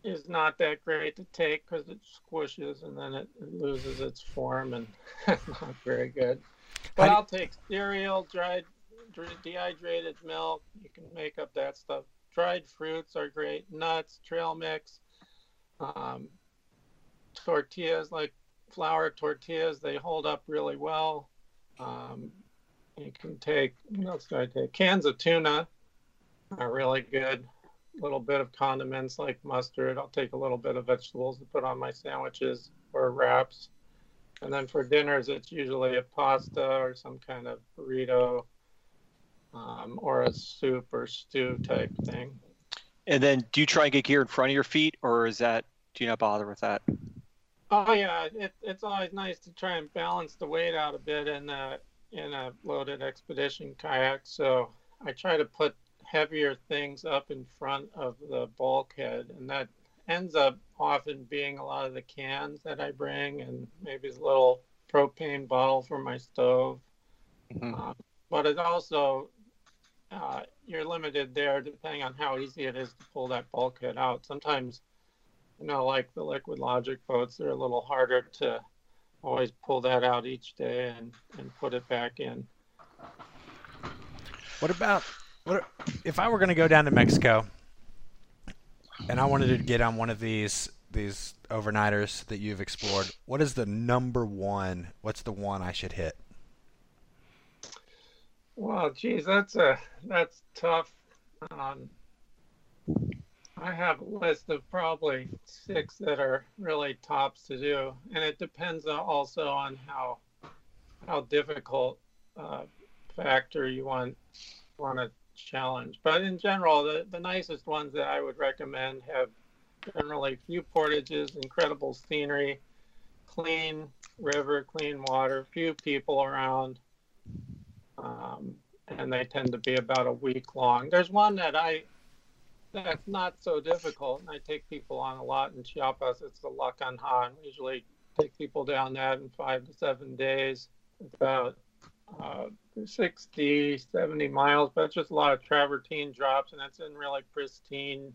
is not that great to take because it squishes and then it, loses its form and not very good. But I'll take cereal, dried dehydrated milk. You can make up that stuff. Dried fruits are great. Nuts, trail mix, um, tortillas like flour tortillas. They hold up really well. Um, you can take what else do I take? Cans of tuna are really good. A little bit of condiments like mustard. I'll take a little bit of vegetables to put on my sandwiches or wraps. And then for dinners, it's usually a pasta or some kind of burrito um, or a soup or stew type thing. And then, do you try and get gear in front of your feet, or is that do you not bother with that? Oh yeah, it, it's always nice to try and balance the weight out a bit and a in a loaded expedition kayak. So I try to put heavier things up in front of the bulkhead, and that ends up often being a lot of the cans that I bring, and maybe a little propane bottle for my stove. Mhm. Uh, but it also uh, you're limited there depending on how easy it is to pull that bulkhead out. Sometimes, you know, like the Liquid Logic boats, they're a little harder to always pull that out each day and, and put it back in. What about what if I were going to go down to Mexico and I wanted to get on one of these these overnighters that you've explored? What is the number one? What's the one I should hit? Well, geez, that's a that's tough. Um, I have a list of probably six that are really tops to do, and it depends also on how how difficult uh, factor you want want to challenge. But in general, the the nicest ones that I would recommend have generally few portages, incredible scenery, clean river, clean water, few people around um, and they tend to be about a week long. There's one that I that's not so difficult, and I take people on a lot in Chiapas. It's the La Canja, and we usually take people down that in five to seven days. It's about uh, 60, 70 miles, but it's just a lot of travertine drops, and it's in really pristine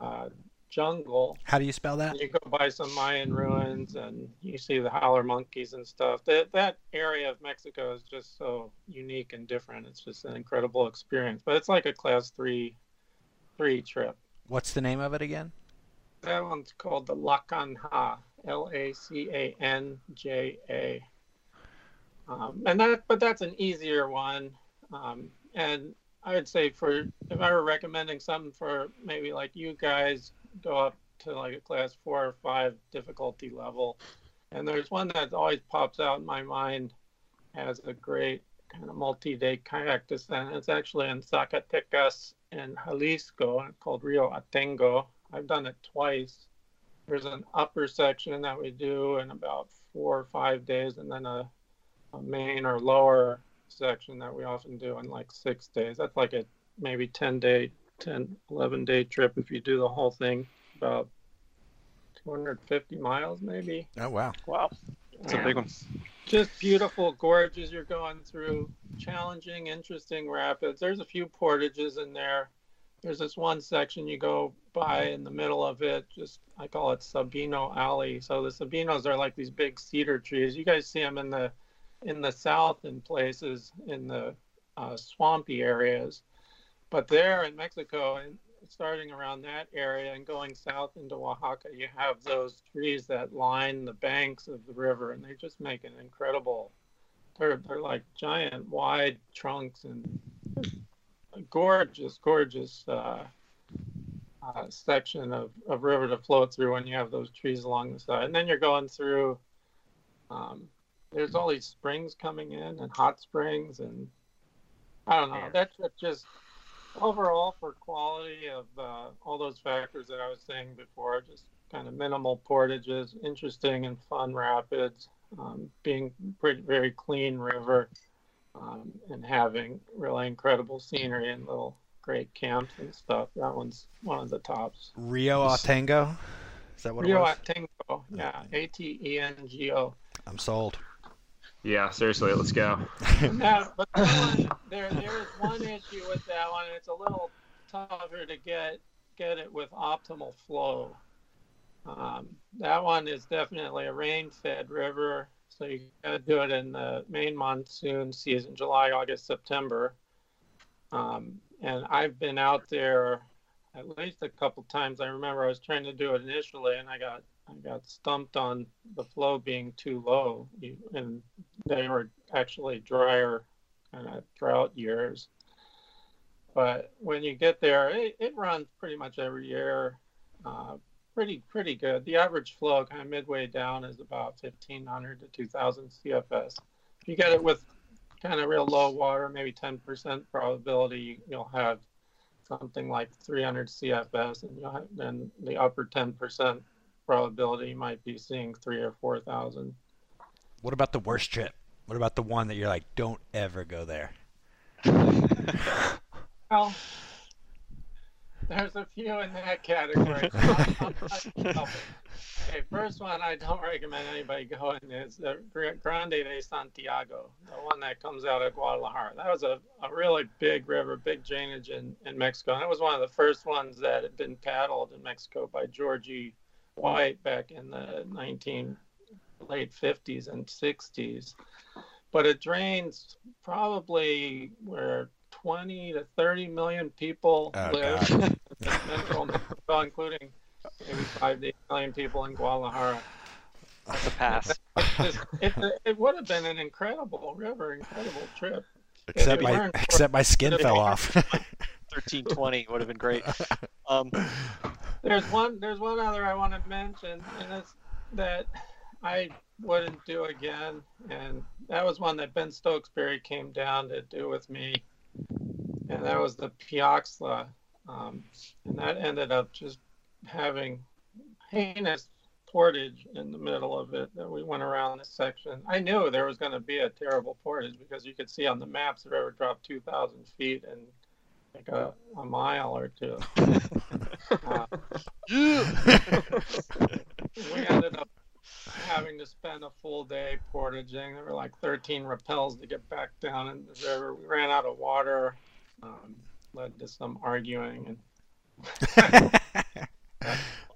uh, jungle. How do you spell that? You go by some Mayan ruins and you see the howler monkeys and stuff. That that area of Mexico is just so unique and different. It's just an incredible experience. But it's like a class three three trip. What's the name of it again? That one's called the La Canja, L A C A N J A. Um, and that, but that's an easier one. Um, and I would say for if I were recommending something for maybe like you guys, go up to like a class four or five difficulty level. And there's one that always pops out in my mind as a great kind of multi-day kayak descent. It's actually in Zacatecas in Jalisco called Rio Atengo. I've done it twice. There's an upper section that we do in about four or five days, and then a, a main or lower section that we often do in like six days. That's like a maybe 10 day, 10, 11 day trip if you do the whole thing, about 250 miles maybe. Oh wow. Wow, it's a big one. Just beautiful gorges you're going through, challenging, interesting rapids. There's a few portages in there. There's this one section you go by in the middle of it, just I call it Sabino Alley. So the Sabinos are like these big cedar trees. You guys see them in the in the south in places in the uh, swampy areas, but there in Mexico and starting around that area and going south into Oaxaca, you have those trees that line the banks of the river, and they just make an incredible. They're they're like giant, wide trunks and gorgeous, gorgeous uh, uh, section of, of river to float through when you have those trees along the side. And then you're going through. Um, there's all these springs coming in and hot springs and I don't know. That trip just overall for quality of uh, all those factors that I was saying before, just kind of minimal portages, interesting and fun rapids, um, being pretty very clean river, um, and having really incredible scenery and little great camps and stuff. That one's one of the tops. Rio Atengo. Is that what it was? Rio was? Atengo, yeah, A T E N G O. I'm sold. Yeah, seriously, let's go. Yeah, but one, there there is one issue with that one. and It's a little tougher to get get it with optimal flow. Um, that one is definitely a rain-fed river, so you got to do it in the main monsoon season, July, August, September. Um, and I've been out there at least a couple times. I remember I was trying to do it initially, and I got I got stumped on the flow being too low, and they were actually drier kind of drought years. But when you get there, it, it runs pretty much every year. Uh, pretty pretty good. The average flow kind of midway down is about 1500 to 2000 CFS. If you get it with kind of real low water, maybe 10% probability, you'll have something like 300 CFS, and then the upper 10% probability you might be seeing three or 4,000. What about the worst trip? What about the one that you're like, don't ever go there? Well, there's a few in that category. okay, first one I don't recommend anybody going is the Grande de Santiago, the one that comes out of Guadalajara. That was a, a really big river, big drainage in, in Mexico. And it was one of the first ones that had been paddled in Mexico by Georgie White back in the 19 late 50s and 60s. But it drains probably where 20 to 30 million people Oh, live, God. Central Mexico, including maybe five to eight million people in Guadalajara. That's a pass. It's, it's it would have been an incredible river, incredible trip. Except my learned- except my skin fell off. 1320 would have been great. Um, There's one. There's one other I want to mention, and it's that I wouldn't do again, and that was one that Ben Stookesberry came down to do with me, and that was the Piaxtla, um, and that ended up just having heinous portage in the middle of it. That we went around this section. I knew there was going to be a terrible portage because you could see on the maps the river dropped 2,000 feet in like a, a mile or two. Uh, we ended up having to spend a full day portaging. There were like 13 rappels to get back down in the river. We ran out of water, um, led to some arguing, and I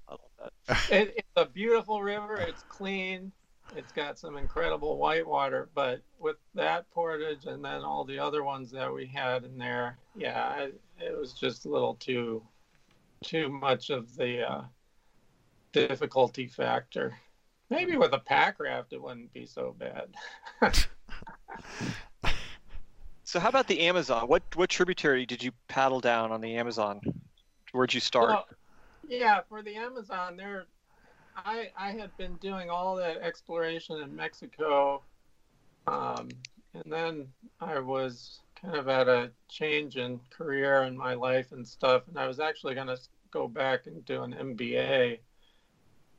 love that. it, it's a beautiful river. It's clean. It's got some incredible whitewater, but with that portage and then all the other ones that we had in there, yeah, it, it was just a little too, too much of the uh, difficulty factor. Maybe with a pack raft, it wouldn't be so bad. So how about the Amazon? What what tributary did you paddle down on the Amazon? Where'd you start? Well, yeah, for the Amazon, there, I I had been doing all that exploration in Mexico, um, and then I was kind of at a change in career in my life and stuff, and I was actually going to go back and do an MBA.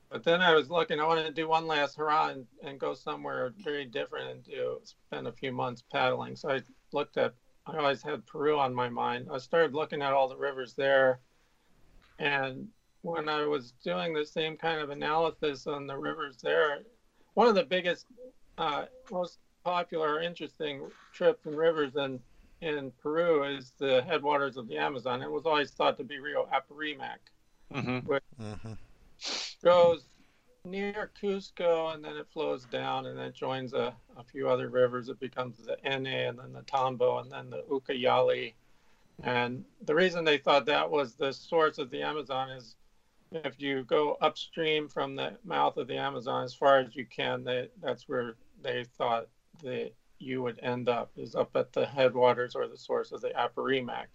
But then I was looking, I wanted to do one last hurrah and, and go somewhere very different and do spend a few months paddling. So I looked at, I always had Peru on my mind. I started looking at all the rivers there. And when I was doing the same kind of analysis on the rivers there, one of the biggest, uh, most popular, or interesting trips and rivers in, in Peru is the headwaters of the Amazon. It was always thought to be Rio Apurimac Mm-hmm. Mhm. goes near Cusco and then it flows down and then joins a, a few other rivers. It becomes the Ene and then the Tambo and then the Ucayali. And the reason they thought that was the source of the Amazon is if you go upstream from the mouth of the Amazon as far as you can, they, that's where they thought that you would end up, is up at the headwaters or the source of the Apurimac.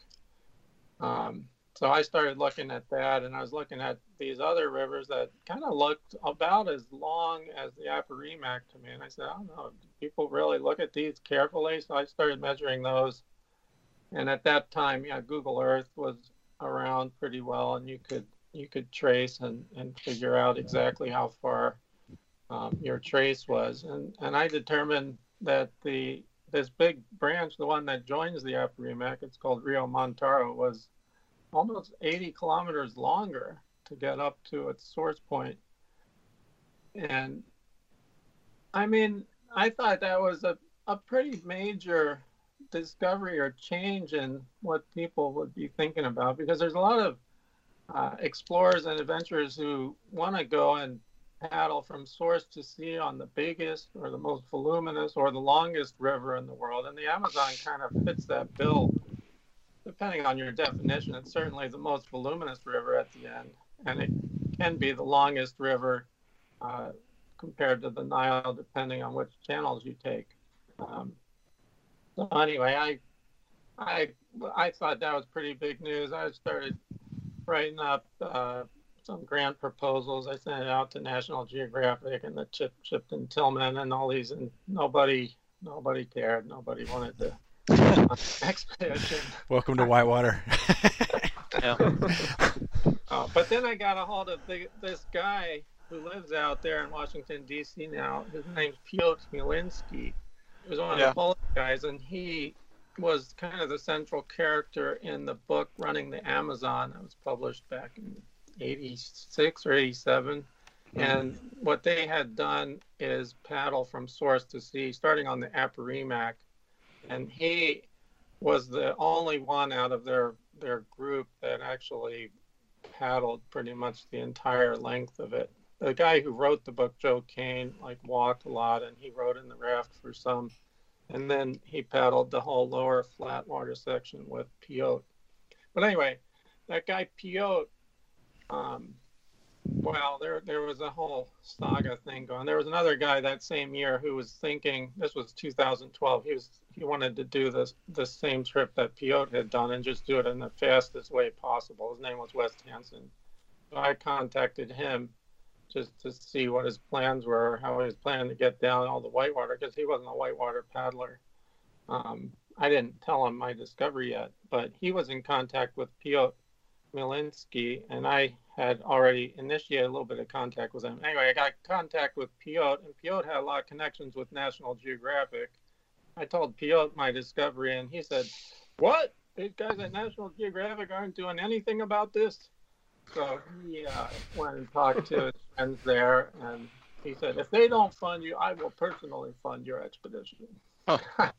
Um, so I started looking at that, and I was looking at these other rivers that kind of looked about as long as the Apurimac to me. And I said, I don't know, do people really look at these carefully? So I started measuring those. And at that time, yeah, Google Earth was around pretty well, and you could you could trace and, and figure out exactly how far um, your trace was. And and I determined that the this big branch, the one that joins the Apurimac, it's called Rio Mantaro, was almost 80 kilometers longer to get up to its source point. And I mean, I thought that was a, a pretty major discovery or change in what people would be thinking about because there's a lot of uh, explorers and adventurers who want to go and paddle from source to sea on the biggest or the most voluminous or the longest river in the world. And the Amazon kind of fits that bill depending on your definition, it's certainly the most voluminous river at the end, and it can be the longest river uh, compared to the Nile, depending on which channels you take. Um, so anyway, I, I, I thought that was pretty big news. I started writing up uh, some grant proposals. I sent it out to National Geographic and the Chip Shipton Tilman and all these, and nobody nobody cared. Nobody wanted to expedition. Welcome to Whitewater. Yeah. Uh, but then I got a hold of the, this guy who lives out there in Washington D.C. now. His name's Piotr Chmielinski. He was one of Yeah. the Polish guys, and he was kind of the central character in the book Running the Amazon that was published back in 86 or 87. Hmm. And what they had done is paddle from source to sea, starting on the Apurimac. And he was the only one out of their, their group that actually paddled pretty much the entire length of it. The guy who wrote the book, Joe Kane, like walked a lot and he rode in the raft for some. And then he paddled the whole lower flat water section with Piot. But anyway, that guy Piot, um, well, there there was a whole saga thing going. There was another guy that same year who was thinking this was 2012. He was he wanted to do this the same trip that Piot had done and just do it in the fastest way possible. His name was West Hansen. So I contacted him just to see what his plans were, how he was planning to get down all the whitewater because he wasn't a whitewater paddler. Um, I didn't tell him my discovery yet, but he was in contact with Piotr Chmielinski, and I had already initiated a little bit of contact with him. Anyway, I got contact with Piotr, and Piotr had a lot of connections with National Geographic. I told Piotr my discovery, and he said, "What? These guys at National Geographic aren't doing anything about this?" So he uh, went and talked to his friends there, and he said, "If they don't fund you, I will personally fund your expedition." Oh.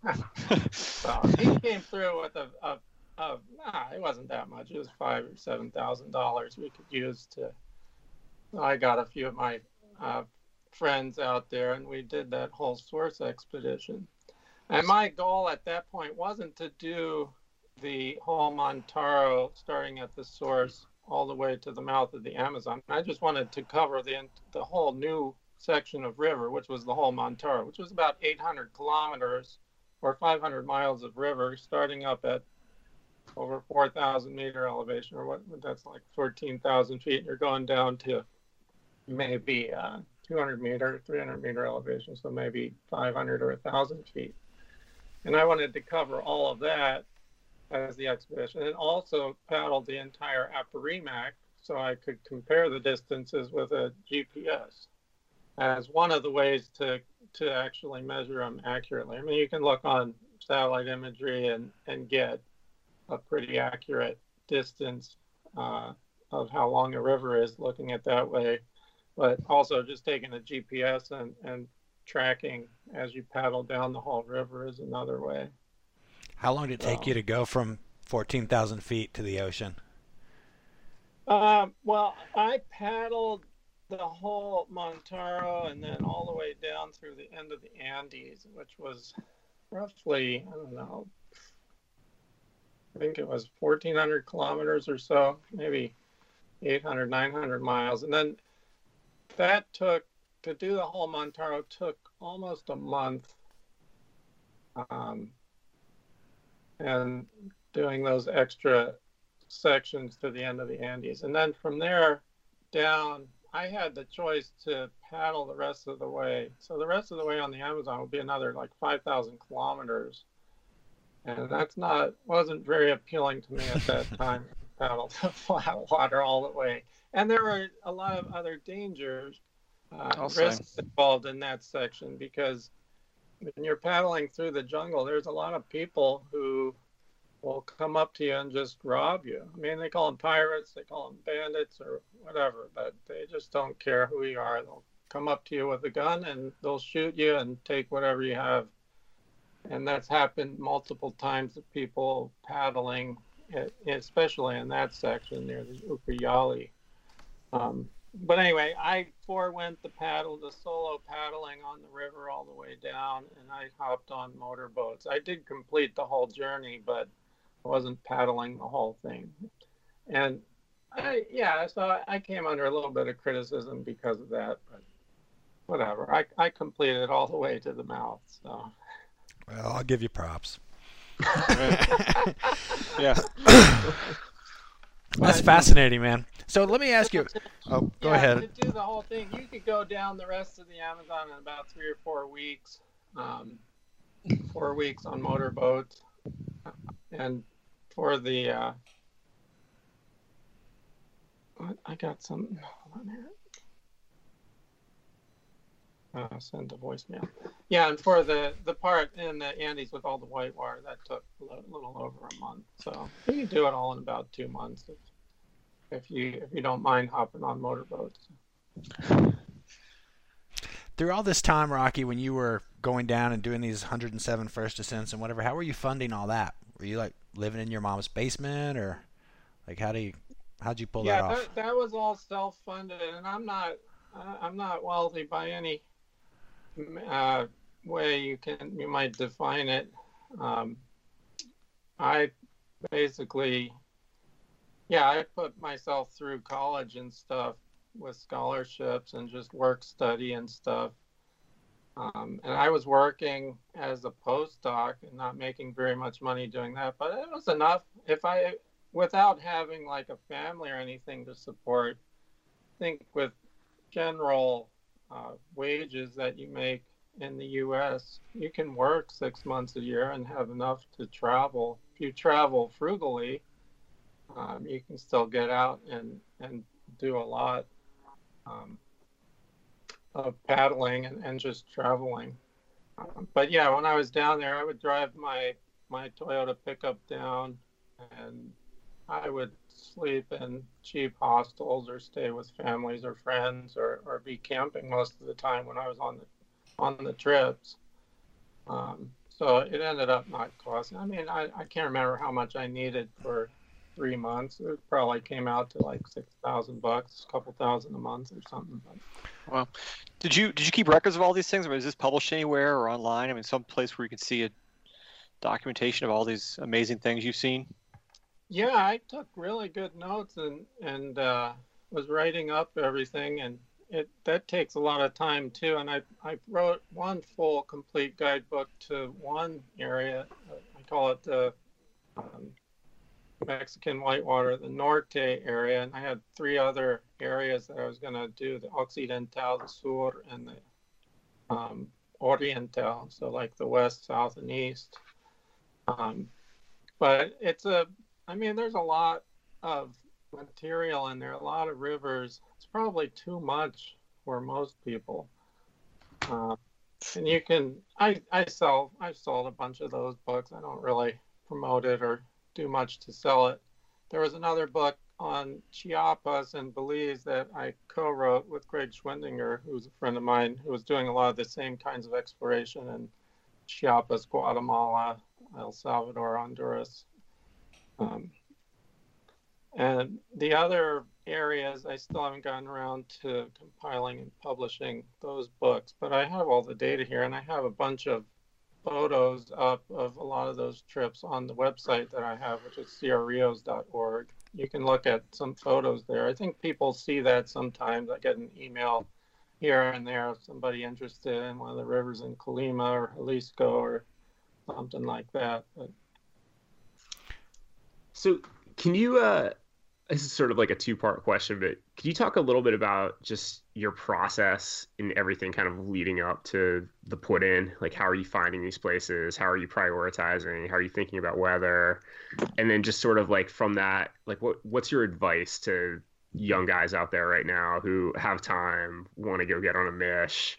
so he came through with a, a, a nah, it wasn't that much. It was five or seven thousand dollars we could use to. I got a few of my uh, friends out there, and we did that whole source expedition. And my goal at that point wasn't to do the whole Mantaro starting at the source all the way to the mouth of the Amazon. I just wanted to cover the the whole new section of river, which was the whole Mantaro, which was about 800 kilometers or 500 miles of river, starting up at over 4,000 meter elevation, or what that's like 14,000 feet. And you're going down to maybe uh, 200 meter, 300 meter elevation, so maybe 500 or 1,000 feet. And I wanted to cover all of that as the expedition, and also paddled the entire Apurimac so I could compare the distances with a GPS as one of the ways to to actually measure them accurately. I mean, you can look on satellite imagery and and get a pretty accurate distance uh, of how long a river is looking at that way, but also just taking a GPS and and tracking as you paddle down the whole river is another way. How long did it take So- you to go from 14,000 feet to the ocean? Um, well, I paddled the whole Mantaro and then all the way down through the end of the Andes, which was roughly, I don't know, I think it was 1,400 kilometers or so, maybe 800, 900 miles. And then that took, to do the whole Mantaro took almost a month. Um, and doing those extra sections to the end of the Andes. And then from there down, I had the choice to paddle the rest of the way. So the rest of the way on the Amazon would be another like 5,000 kilometers. And that's not, wasn't very appealing to me at that time. paddle the flat water all the way. And there were a lot of other dangers, uh, risks involved in that section because when you're paddling through the jungle, there's a lot of people who will come up to you and just rob you. I mean, they call them pirates, they call them bandits or whatever, but they just don't care who you are. They'll come up to you with a gun and they'll shoot you and take whatever you have. And that's happened multiple times to people paddling, especially in that section near the Ucayali. Um, but anyway, I forewent the paddle, the solo paddling on the river all the way down, and I hopped on motorboats. I did complete the whole journey, but I wasn't paddling the whole thing. And I, yeah, so I- I came under a little bit of criticism because of that, but whatever. I, I completed all the way to the mouth. So Well, I'll give you props. Yeah. That's fascinating, man. So let me ask you. Oh, go yeah, ahead. To do the whole thing, you could go down the rest of the Amazon in about three or four weeks. Um, four weeks on motorboats, and for the uh, I got some. Hold on here. Uh, send a voicemail. Yeah, and for the the part in the Andes with all the whitewater, that took a li- little over a month. So you can do it all in about two months if, if you if you don't mind hopping on motorboats. Through all this time, Rocky, when you were going down and doing these 107 first ascents and whatever, how were you funding all that? Were you like living in your mom's basement, or like how do you how'd you pull yeah, that off? that, that was all self-funded, and I'm not I'm not wealthy by any uh, way you can you might define it. Um, I basically, yeah, I put myself through college and stuff with scholarships and just work study and stuff. Um, and I was working as a postdoc and not making very much money doing that, but it was enough. If I, without having like a family or anything to support, I think with general uh, wages that you make in the U.S., you can work six months a year and have enough to travel. If you travel frugally, um, you can still get out and, and do a lot um, of paddling and, and just traveling. Um, but yeah, when I was down there, I would drive my my Toyota pickup down, and I would sleep in cheap hostels or stay with families or friends or, or be camping most of the time when I was on the on the trips. Um, so it ended up not costing. I mean, I, I can't remember how much I needed for three months. It probably came out to like six thousand bucks, a couple thousand a month or something. But Did you did you keep records of all these things? I mean, is this published anywhere or online? I mean, some place where you can see a documentation of all these amazing things you've seen. Yeah, I took really good notes and and uh, was writing up everything, and it that takes a lot of time too. And I I wrote one full complete guidebook to one area. I call it the um, Mexican whitewater, the Norte area, and I had three other areas that I was going to do: the Occidental, the Sur, and the um, Oriental. So like the west, south, and east. Um, but it's a I mean, there's a lot of material in there, a lot of rivers. It's probably too much for most people. Uh, and you can, I, I sell, I've sold a bunch of those books. I don't really promote it or do much to sell it. There was another book on Chiapas and Belize that I co-wrote with Greg Schwendinger, who's a friend of mine, who was doing a lot of the same kinds of exploration in Chiapas, Guatemala, El Salvador, Honduras, um, and the other areas, I still haven't gotten around to compiling and publishing those books, but I have all the data here, and I have a bunch of photos up of a lot of those trips on the website that I have, which is sierrarios.org. You can look at some photos there. I think people see that sometimes. I get an email here and there of somebody interested in one of the rivers in Colima or Jalisco or something like that. But So, can you? uh This is sort of like a two-part question, but could you talk a little bit about just your process and everything, kind of leading up to the put in? Like, how are you finding these places? How are you prioritizing? How are you thinking about weather? And then just sort of like from that, like, what what's your advice to young guys out there right now who have time, want to go get on a mish,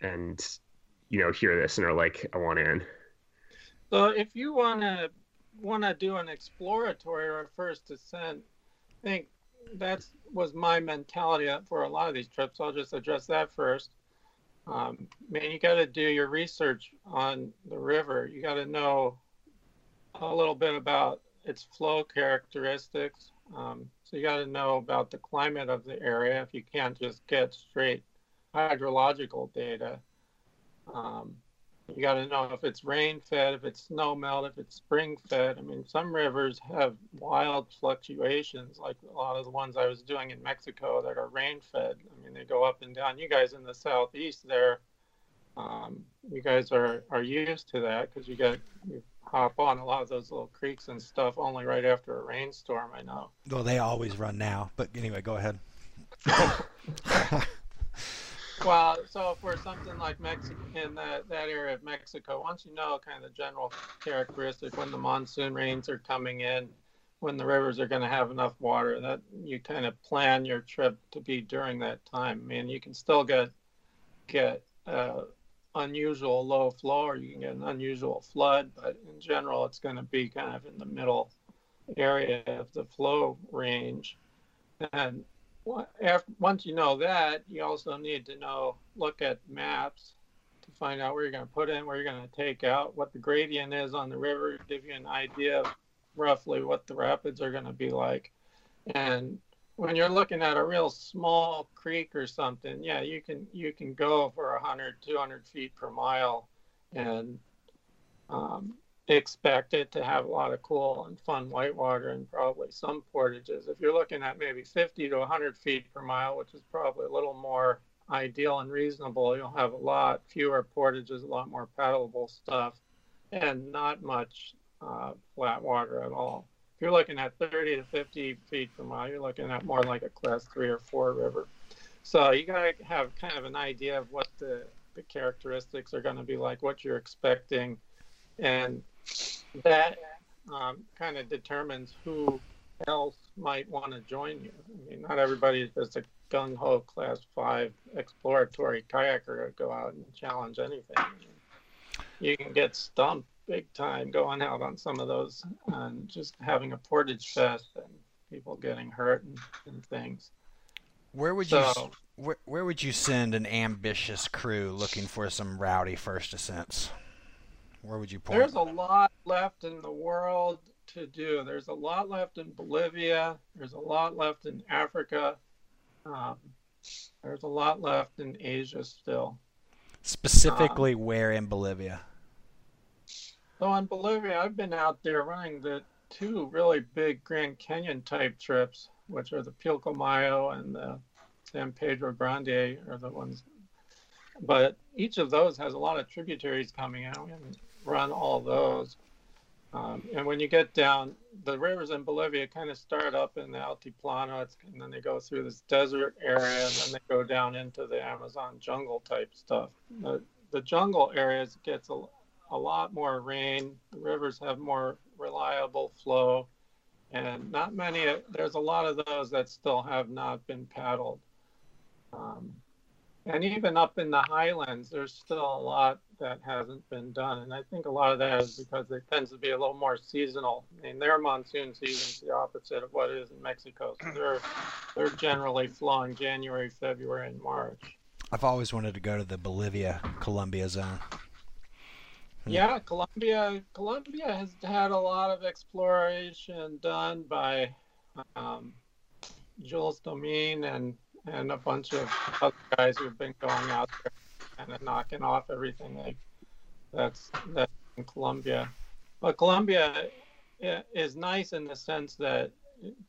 and you know hear this and are like, I want in. So if you want to want to do an exploratory or first descent, I think that was my mentality for a lot of these trips. I'll just address that first. Um, man, you got to do your research on the river. You got to know a little bit about its flow characteristics. Um, so you got to know about the climate of the area if you can't just get straight hydrological data. Um, you got to know if it's rain fed, if it's snow melt, if it's spring fed. I mean, some rivers have wild fluctuations, like a lot of the ones I was doing in Mexico that are rain fed. I mean, they go up and down. You guys in the southeast there, um, you guys are, are used to that because you got you hop on a lot of those little creeks and stuff only right after a rainstorm. I know. Well, they always run now. But anyway, go ahead. Well, so for something like Mexico in that, that area of Mexico, once you know kind of the general characteristic when the monsoon rains are coming in, when the rivers are going to have enough water, that you kind of plan your trip to be during that time. I mean, you can still get get uh, unusual low flow, or you can get an unusual flood, but in general, it's going to be kind of in the middle area of the flow range. And after, once you know that, you also need to know, look at maps to find out where you're going to put in, where you're going to take out, what the gradient is on the river, give you an idea of roughly what the rapids are going to be like. And when you're looking at a real small creek or something, yeah, you can you can go for 100, 200 feet per mile, and um, expect it to have a lot of cool and fun whitewater and probably some portages. If you're looking at maybe 50 to 100 feet per mile, which is probably a little more ideal and reasonable, you'll have a lot fewer portages, a lot more paddleable stuff, and not much uh, flat water at all. If you're looking at 30 to 50 feet per mile, you're looking at more like a class three or four river. So you got to have kind of an idea of what the, the characteristics are going to be like, what you're expecting, and that um, kind of determines who else might want to join you. I mean, not everybody is just a gung ho class five exploratory kayaker to go out and challenge anything. You can get stumped big time going out on some of those and just having a portage fest and people getting hurt and, and things. Where would so, you where, where would you send an ambitious crew looking for some rowdy first ascents? Where would you point? There's a lot left in the world to do. There's a lot left in Bolivia. There's a lot left in Africa. Um, there's a lot left in Asia still. Specifically, um, where in Bolivia? So in Bolivia, I've been out there running the two really big Grand Canyon type trips, which are the Pilcomayo and the San Pedro Grande, are the ones. But each of those has a lot of tributaries coming out. We haven't run all those. Um, and when you get down, the rivers in Bolivia kind of start up in the Altiplano, and then they go through this desert area, and then they go down into the Amazon jungle type stuff. The, the jungle areas gets a, a lot more rain. The rivers have more reliable flow, and not many. There's a lot of those that still have not been paddled. Um, and even up in the highlands, there's still a lot that hasn't been done. And I think a lot of that is because it tends to be a little more seasonal. I mean, their monsoon season is the opposite of what it is in Mexico. So they're they're generally flowing January, February, and March. I've always wanted to go to the Bolivia Colombia zone. Yeah, Colombia Colombia has had a lot of exploration done by um, Jules Domine and and a bunch of other guys who've been going out there kind of knocking off everything like that's that's in Colombia. But Colombia is nice in the sense that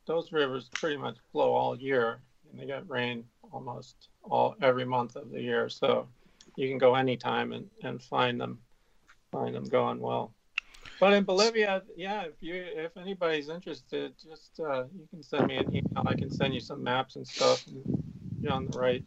those rivers pretty much flow all year, and they get rain almost all every month of the year. So you can go anytime and, and find them find them going well. But in Bolivia, yeah, if you if anybody's interested, just uh, you can send me an email. I can send you some maps and stuff. And you're on the right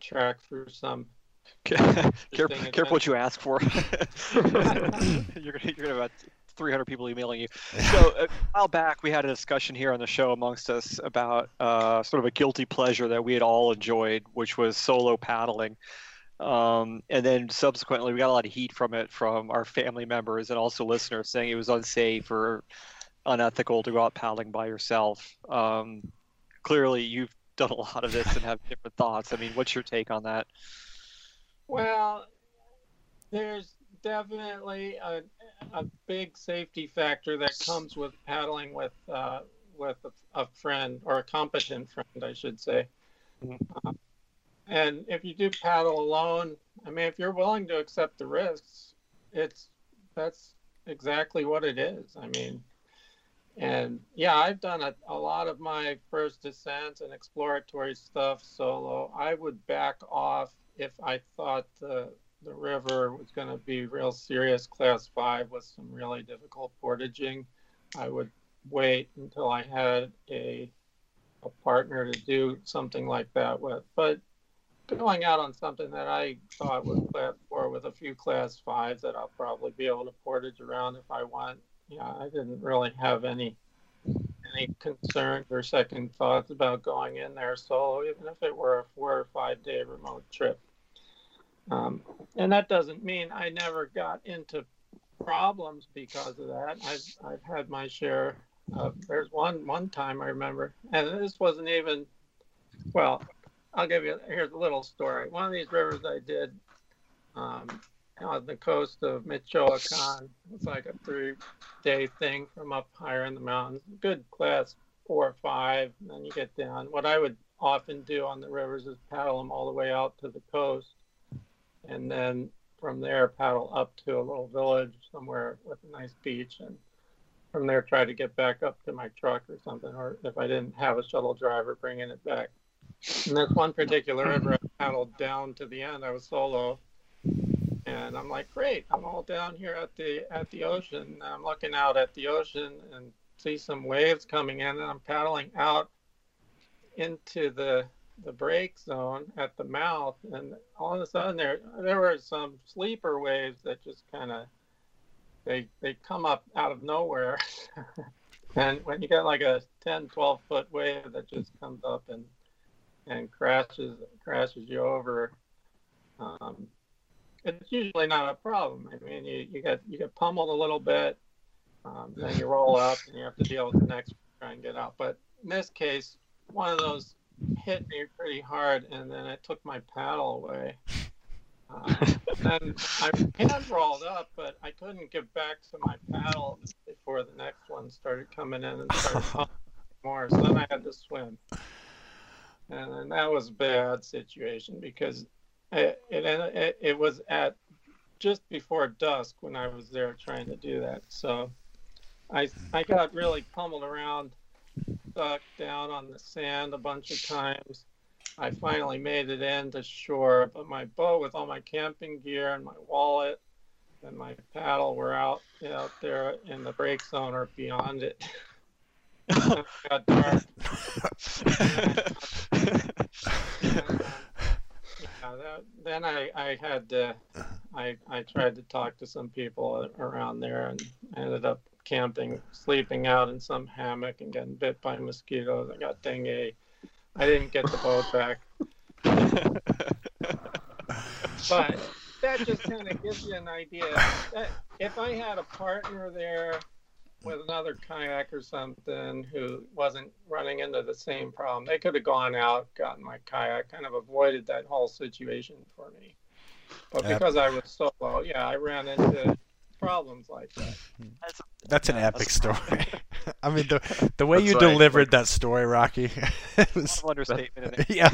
track for some. careful, careful what you ask for. you're gonna you're gonna have about 300 people emailing you. So a while back, we had a discussion here on the show amongst us about uh, sort of a guilty pleasure that we had all enjoyed, which was solo paddling. Um, and then subsequently, we got a lot of heat from it from our family members and also listeners saying it was unsafe or unethical to go out paddling by yourself. Um, clearly, you've done a lot of this and have different thoughts. I mean, what's your take on that? Well, there's definitely a, a big safety factor that comes with paddling with uh, with a, a, friend or a competent friend, I should say. Mm-hmm. Uh, and if you do paddle alone, I mean, if you're willing to accept the risks, it's that's exactly what it is. I mean, and yeah, I've done a, a lot of my first descents and exploratory stuff solo. I would back off if I thought the the river was going to be real serious class five with some really difficult portaging, I would wait until I had a a partner to do something like that with. But going out on something that I thought was class four with a few class fives that I'll probably be able to portage around if I want. Yeah, I didn't really have any any concerns or second thoughts about going in there solo, even if it were a four or five day remote trip. Um, and that doesn't mean I never got into problems because of that. I've, I've had my share. There's one one time I remember, and this wasn't even. Well, I'll give you here's a little story. One of these rivers I did um, on the coast of Michoacan. It's like a three-day thing from up higher in the mountains. Good class four or five, and then you get down. What I would often do on the rivers is paddle them all the way out to the coast, and then from there paddle up to a little village somewhere with a nice beach, and from there try to get back up to my truck or something, or if I didn't have a shuttle driver, bringing it back. And this one particular river, I paddled down to the end. I was solo, and I'm like, great, I'm all down here at the at the ocean. I'm looking out at the ocean and see some waves coming in, and I'm paddling out into the the break zone at the mouth, and all of a sudden there there were some sleeper waves that just kind of they they come up out of nowhere. and when you get like a 10 12 foot wave that just comes up and and crashes crashes you over um, it's usually not a problem. I mean, you, you get you get pummeled a little bit, um, then you roll up and you have to deal with the next try and get out. But in this case, one of those hit me pretty hard, and then it took my paddle away. Uh, then I hand rolled up, but I couldn't get back to my paddle before the next one started coming in and started pumping more. So then I had to swim, and then that was a bad situation because it, it, it was at just before dusk when I was there trying to do that. So I, I got really pummeled around, stuck down on the sand a bunch of times. I finally made it in to shore, but my boat with all my camping gear and my wallet and my paddle were out out there in the break zone or beyond it. it got dark. then I, I had I, I tried to talk to some people around there and ended up camping, sleeping out in some hammock and getting bit by mosquitoes. I got dengue. I didn't get the boat back. but that just kind of gives you an idea. That if I had a partner there with another kayak or something who wasn't running into the same problem. They could have gone out, gotten my kayak, kind of avoided that whole situation for me. But because I was solo, yeah, I ran into problems like that. That's, That's an epic story. I mean, the the way That's you delivered that story, Rocky, it was understatement in it. Yeah.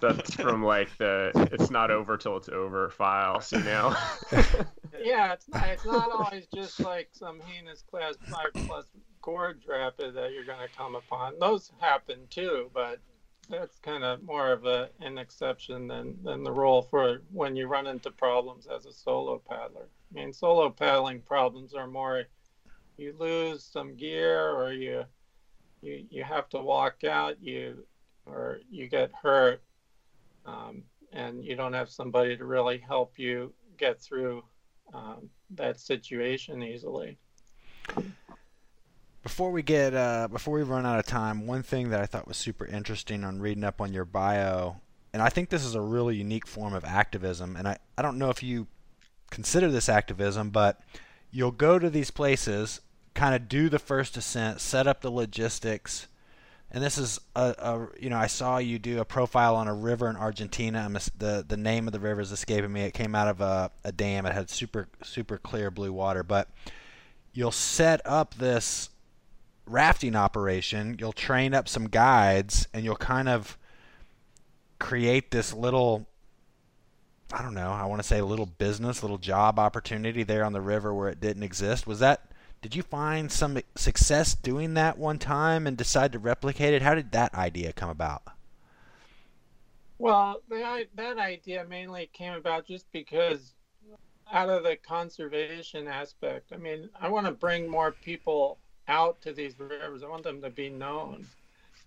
That's from like the "it's not over till it's over" files, you know. yeah, it's not. It's not always just like some heinous class five plus gorge rapid that you're going to come upon. Those happen too, but that's kind of more of a, an exception than, than the rule for when you run into problems as a solo paddler. I mean, solo paddling problems are more you lose some gear or you you you have to walk out you or you get hurt um, and you don't have somebody to really help you get through um, that situation easily. Before we get uh, before we run out of time, one thing that I thought was super interesting on reading up on your bio, and I think this is a really unique form of activism, and I, I don't know if you consider this activism, but you'll go to these places, kind of do the first ascent, set up the logistics, and this is a, a, you know I saw you do a profile on a river in Argentina. The the name of the river is escaping me. It came out of a, a dam. It had super super clear blue water. But you'll set up this rafting operation. You'll train up some guides, and you'll kind of create this little I don't know. I want to say a little business, little job opportunity there on the river where it didn't exist. Was that did you find some success doing that one time and decide to replicate it? How did that idea come about? Well, that idea mainly came about just because out of the conservation aspect. I mean, I want to bring more people out to these rivers. I want them to be known.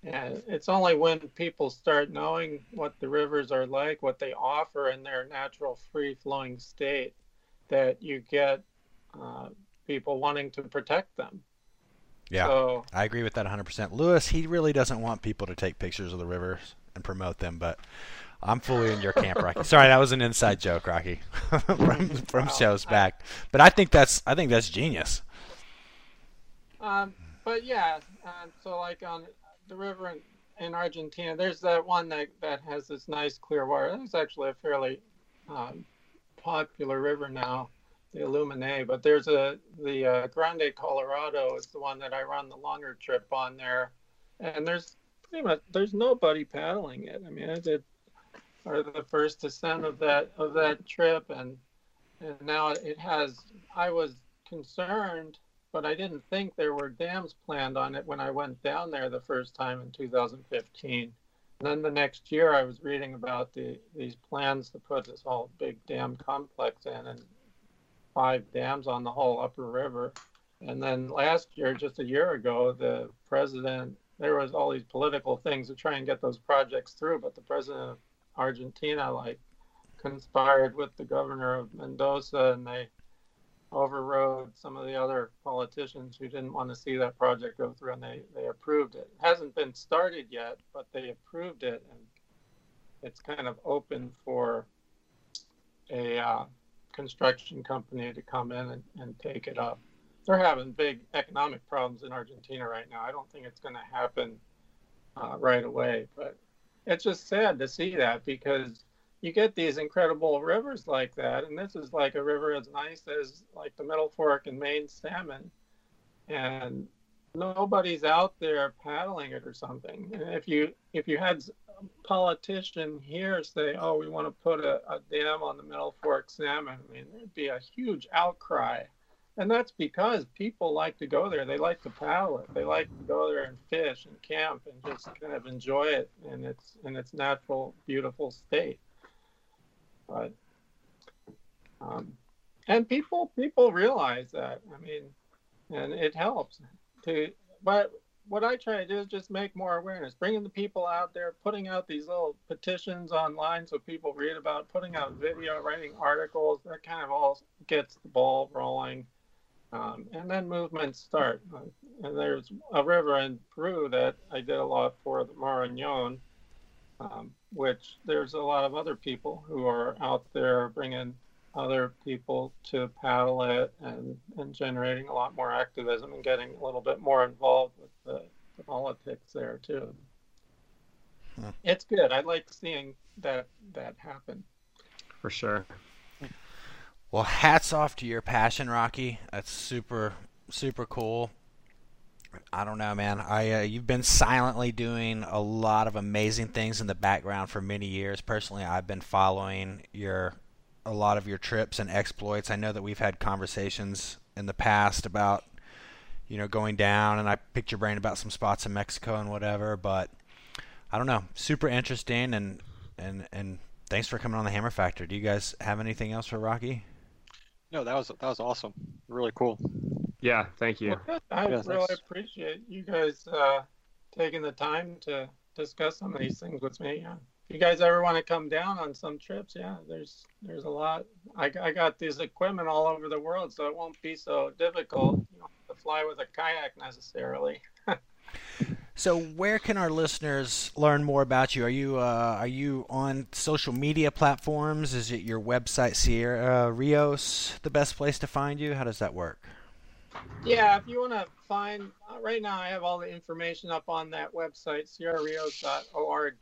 And it's only when people start knowing what the rivers are like, what they offer in their natural free flowing state, that you get uh, people wanting to protect them. Yeah, so, I agree with that 100%. Lewis, he really doesn't want people to take pictures of the rivers and promote them, but I'm fully in your camp, Rocky. Sorry, that was an inside joke, Rocky, from from wow. shows back. But I think that's I think that's genius. Um, but yeah, um, so like on the river in, in Argentina, there's that one that that has this nice clear water. It's actually a fairly um, popular river now, the Aluminé. But there's a the uh, Grande Colorado is the one that I run the longer trip on there, and there's pretty much there's nobody paddling it. I mean, it, or the first ascent of that of that trip, and and now it has. I was concerned, but I didn't think there were dams planned on it when I went down there the first time in 2015. And then the next year, I was reading about the these plans to put this whole big dam complex in, and five dams on the whole upper river. And then last year, just a year ago, the president there was all these political things to try and get those projects through, but the president of Argentina like conspired with the governor of Mendoza and they overrode some of the other politicians who didn't want to see that project go through and they, they approved it. It hasn't been started yet, but they approved it and it's kind of open for a uh, construction company to come in and, and take it up. They're having big economic problems in Argentina right now. I don't think it's going to happen uh, right away, but it's just sad to see that because you get these incredible rivers like that, and this is like a river as nice as like the Middle Fork and Main salmon, and nobody's out there paddling it or something. And if you if you had a politician here say, "Oh, we want to put a, a dam on the Middle Fork salmon," I mean, there'd be a huge outcry and that's because people like to go there. They like to paddle it. They like to go there and fish and camp and just kind of enjoy it in its in its natural, beautiful state. But um, and people people realize that. I mean, and it helps to. But what I try to do is just make more awareness, bringing the people out there, putting out these little petitions online so people read about, putting out video, writing articles. That kind of all gets the ball rolling um, and then movements start. And there's a river in Peru that I did a lot for, the Marañón, um, which there's a lot of other people who are out there bringing other people to paddle it and, and generating a lot more activism and getting a little bit more involved with the, the politics there too. Hmm. It's good. I like seeing that that happen. For sure. Well, hats off to your passion, Rocky. That's super, super cool. I don't know, man. I uh, you've been silently doing a lot of amazing things in the background for many years. Personally, I've been following your a lot of your trips and exploits. I know that we've had conversations in the past about you know going down, and I picked your brain about some spots in Mexico and whatever. But I don't know, super interesting, and and and thanks for coming on the Hammer Factor. Do you guys have anything else for Rocky? No, that was that was awesome. Really cool. Yeah, thank you. Well, I yeah, really thanks. appreciate you guys uh, taking the time to discuss some of these things with me. Yeah. If you guys ever want to come down on some trips, yeah, there's there's a lot. I, I got this equipment all over the world, so it won't be so difficult you know, to fly with a kayak necessarily. So, where can our listeners learn more about you? Are you uh, are you on social media platforms? Is it your website, Sierra Rios, the best place to find you? How does that work? Yeah, if you want to find, uh, right now I have all the information up on that website, sierrarios.org.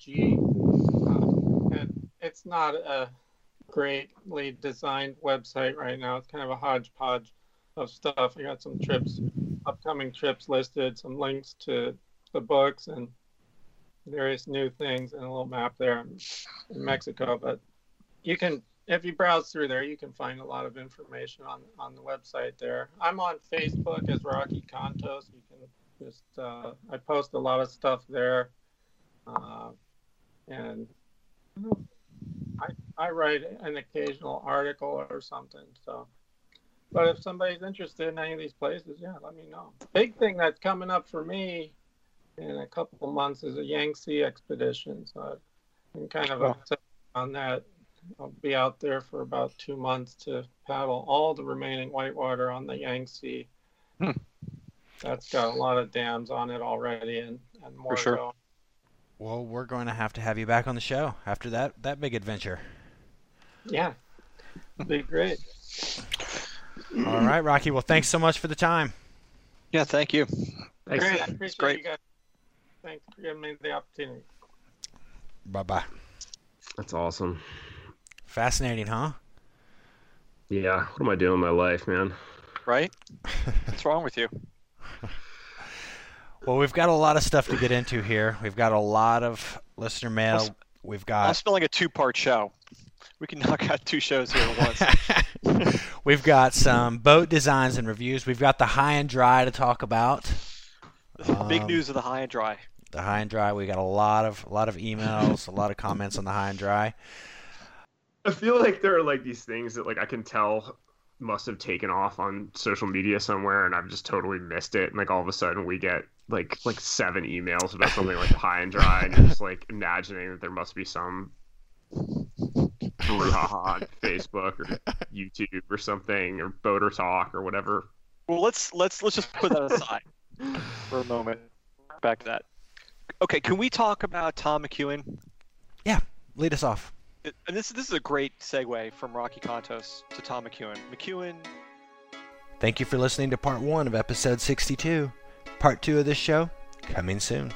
Uh, and it's not a greatly designed website right now. It's kind of a hodgepodge of stuff. I got some trips, upcoming trips listed, some links to the books and various new things and a little map there in Mexico. But you can, if you browse through there, you can find a lot of information on on the website there. I'm on Facebook as Rocky Contos. You can just uh, I post a lot of stuff there, uh, and I, I write an occasional article or something. So, but if somebody's interested in any of these places, yeah, let me know. Big thing that's coming up for me in a couple of months is a Yangtze expedition. So I'm kind of Oh. upset on that. I'll be out there for about two months to paddle all the remaining whitewater on the Yangtze. Hmm. That's got a lot of dams on it already, and, and more For sure. going. Well, we're going to have to have you back on the show after that that big adventure. Yeah, be great. All right, Rocky. Well, thanks so much for the time. Yeah, thank you. Thanks. Great, I appreciate great. you guys. Thanks for giving me the opportunity. Bye bye. That's awesome. Fascinating, huh? Yeah. What am I doing in my life, man? Right? What's wrong with you? Well, we've got a lot of stuff to get into here. We've got a lot of listener mail. Must- We've got. I'm got feeling like a two-part show. We can knock out two shows here at once. we've got some boat designs and reviews. We've got the high and dry to talk about. Big Um, news of the high and dry. The high and dry. We got a lot of a lot of emails, a lot of comments on the high and dry. I feel like there are like these things that like I can tell must have taken off on social media somewhere and I've just totally missed it and like all of a sudden we get like like seven emails about something like high and dry and you're just like imagining that there must be some brouhaha on Facebook or YouTube or something or boater talk or whatever. Well, let's let's let's just put that aside for a moment. Back to that. Okay, can we talk about Tom McEwan? Yeah. Lead us off. And this this is a great segue from Rocky Contos to Tom McEwan. McEwan, Thank you for listening to part one of episode 62. Part two of this show coming soon.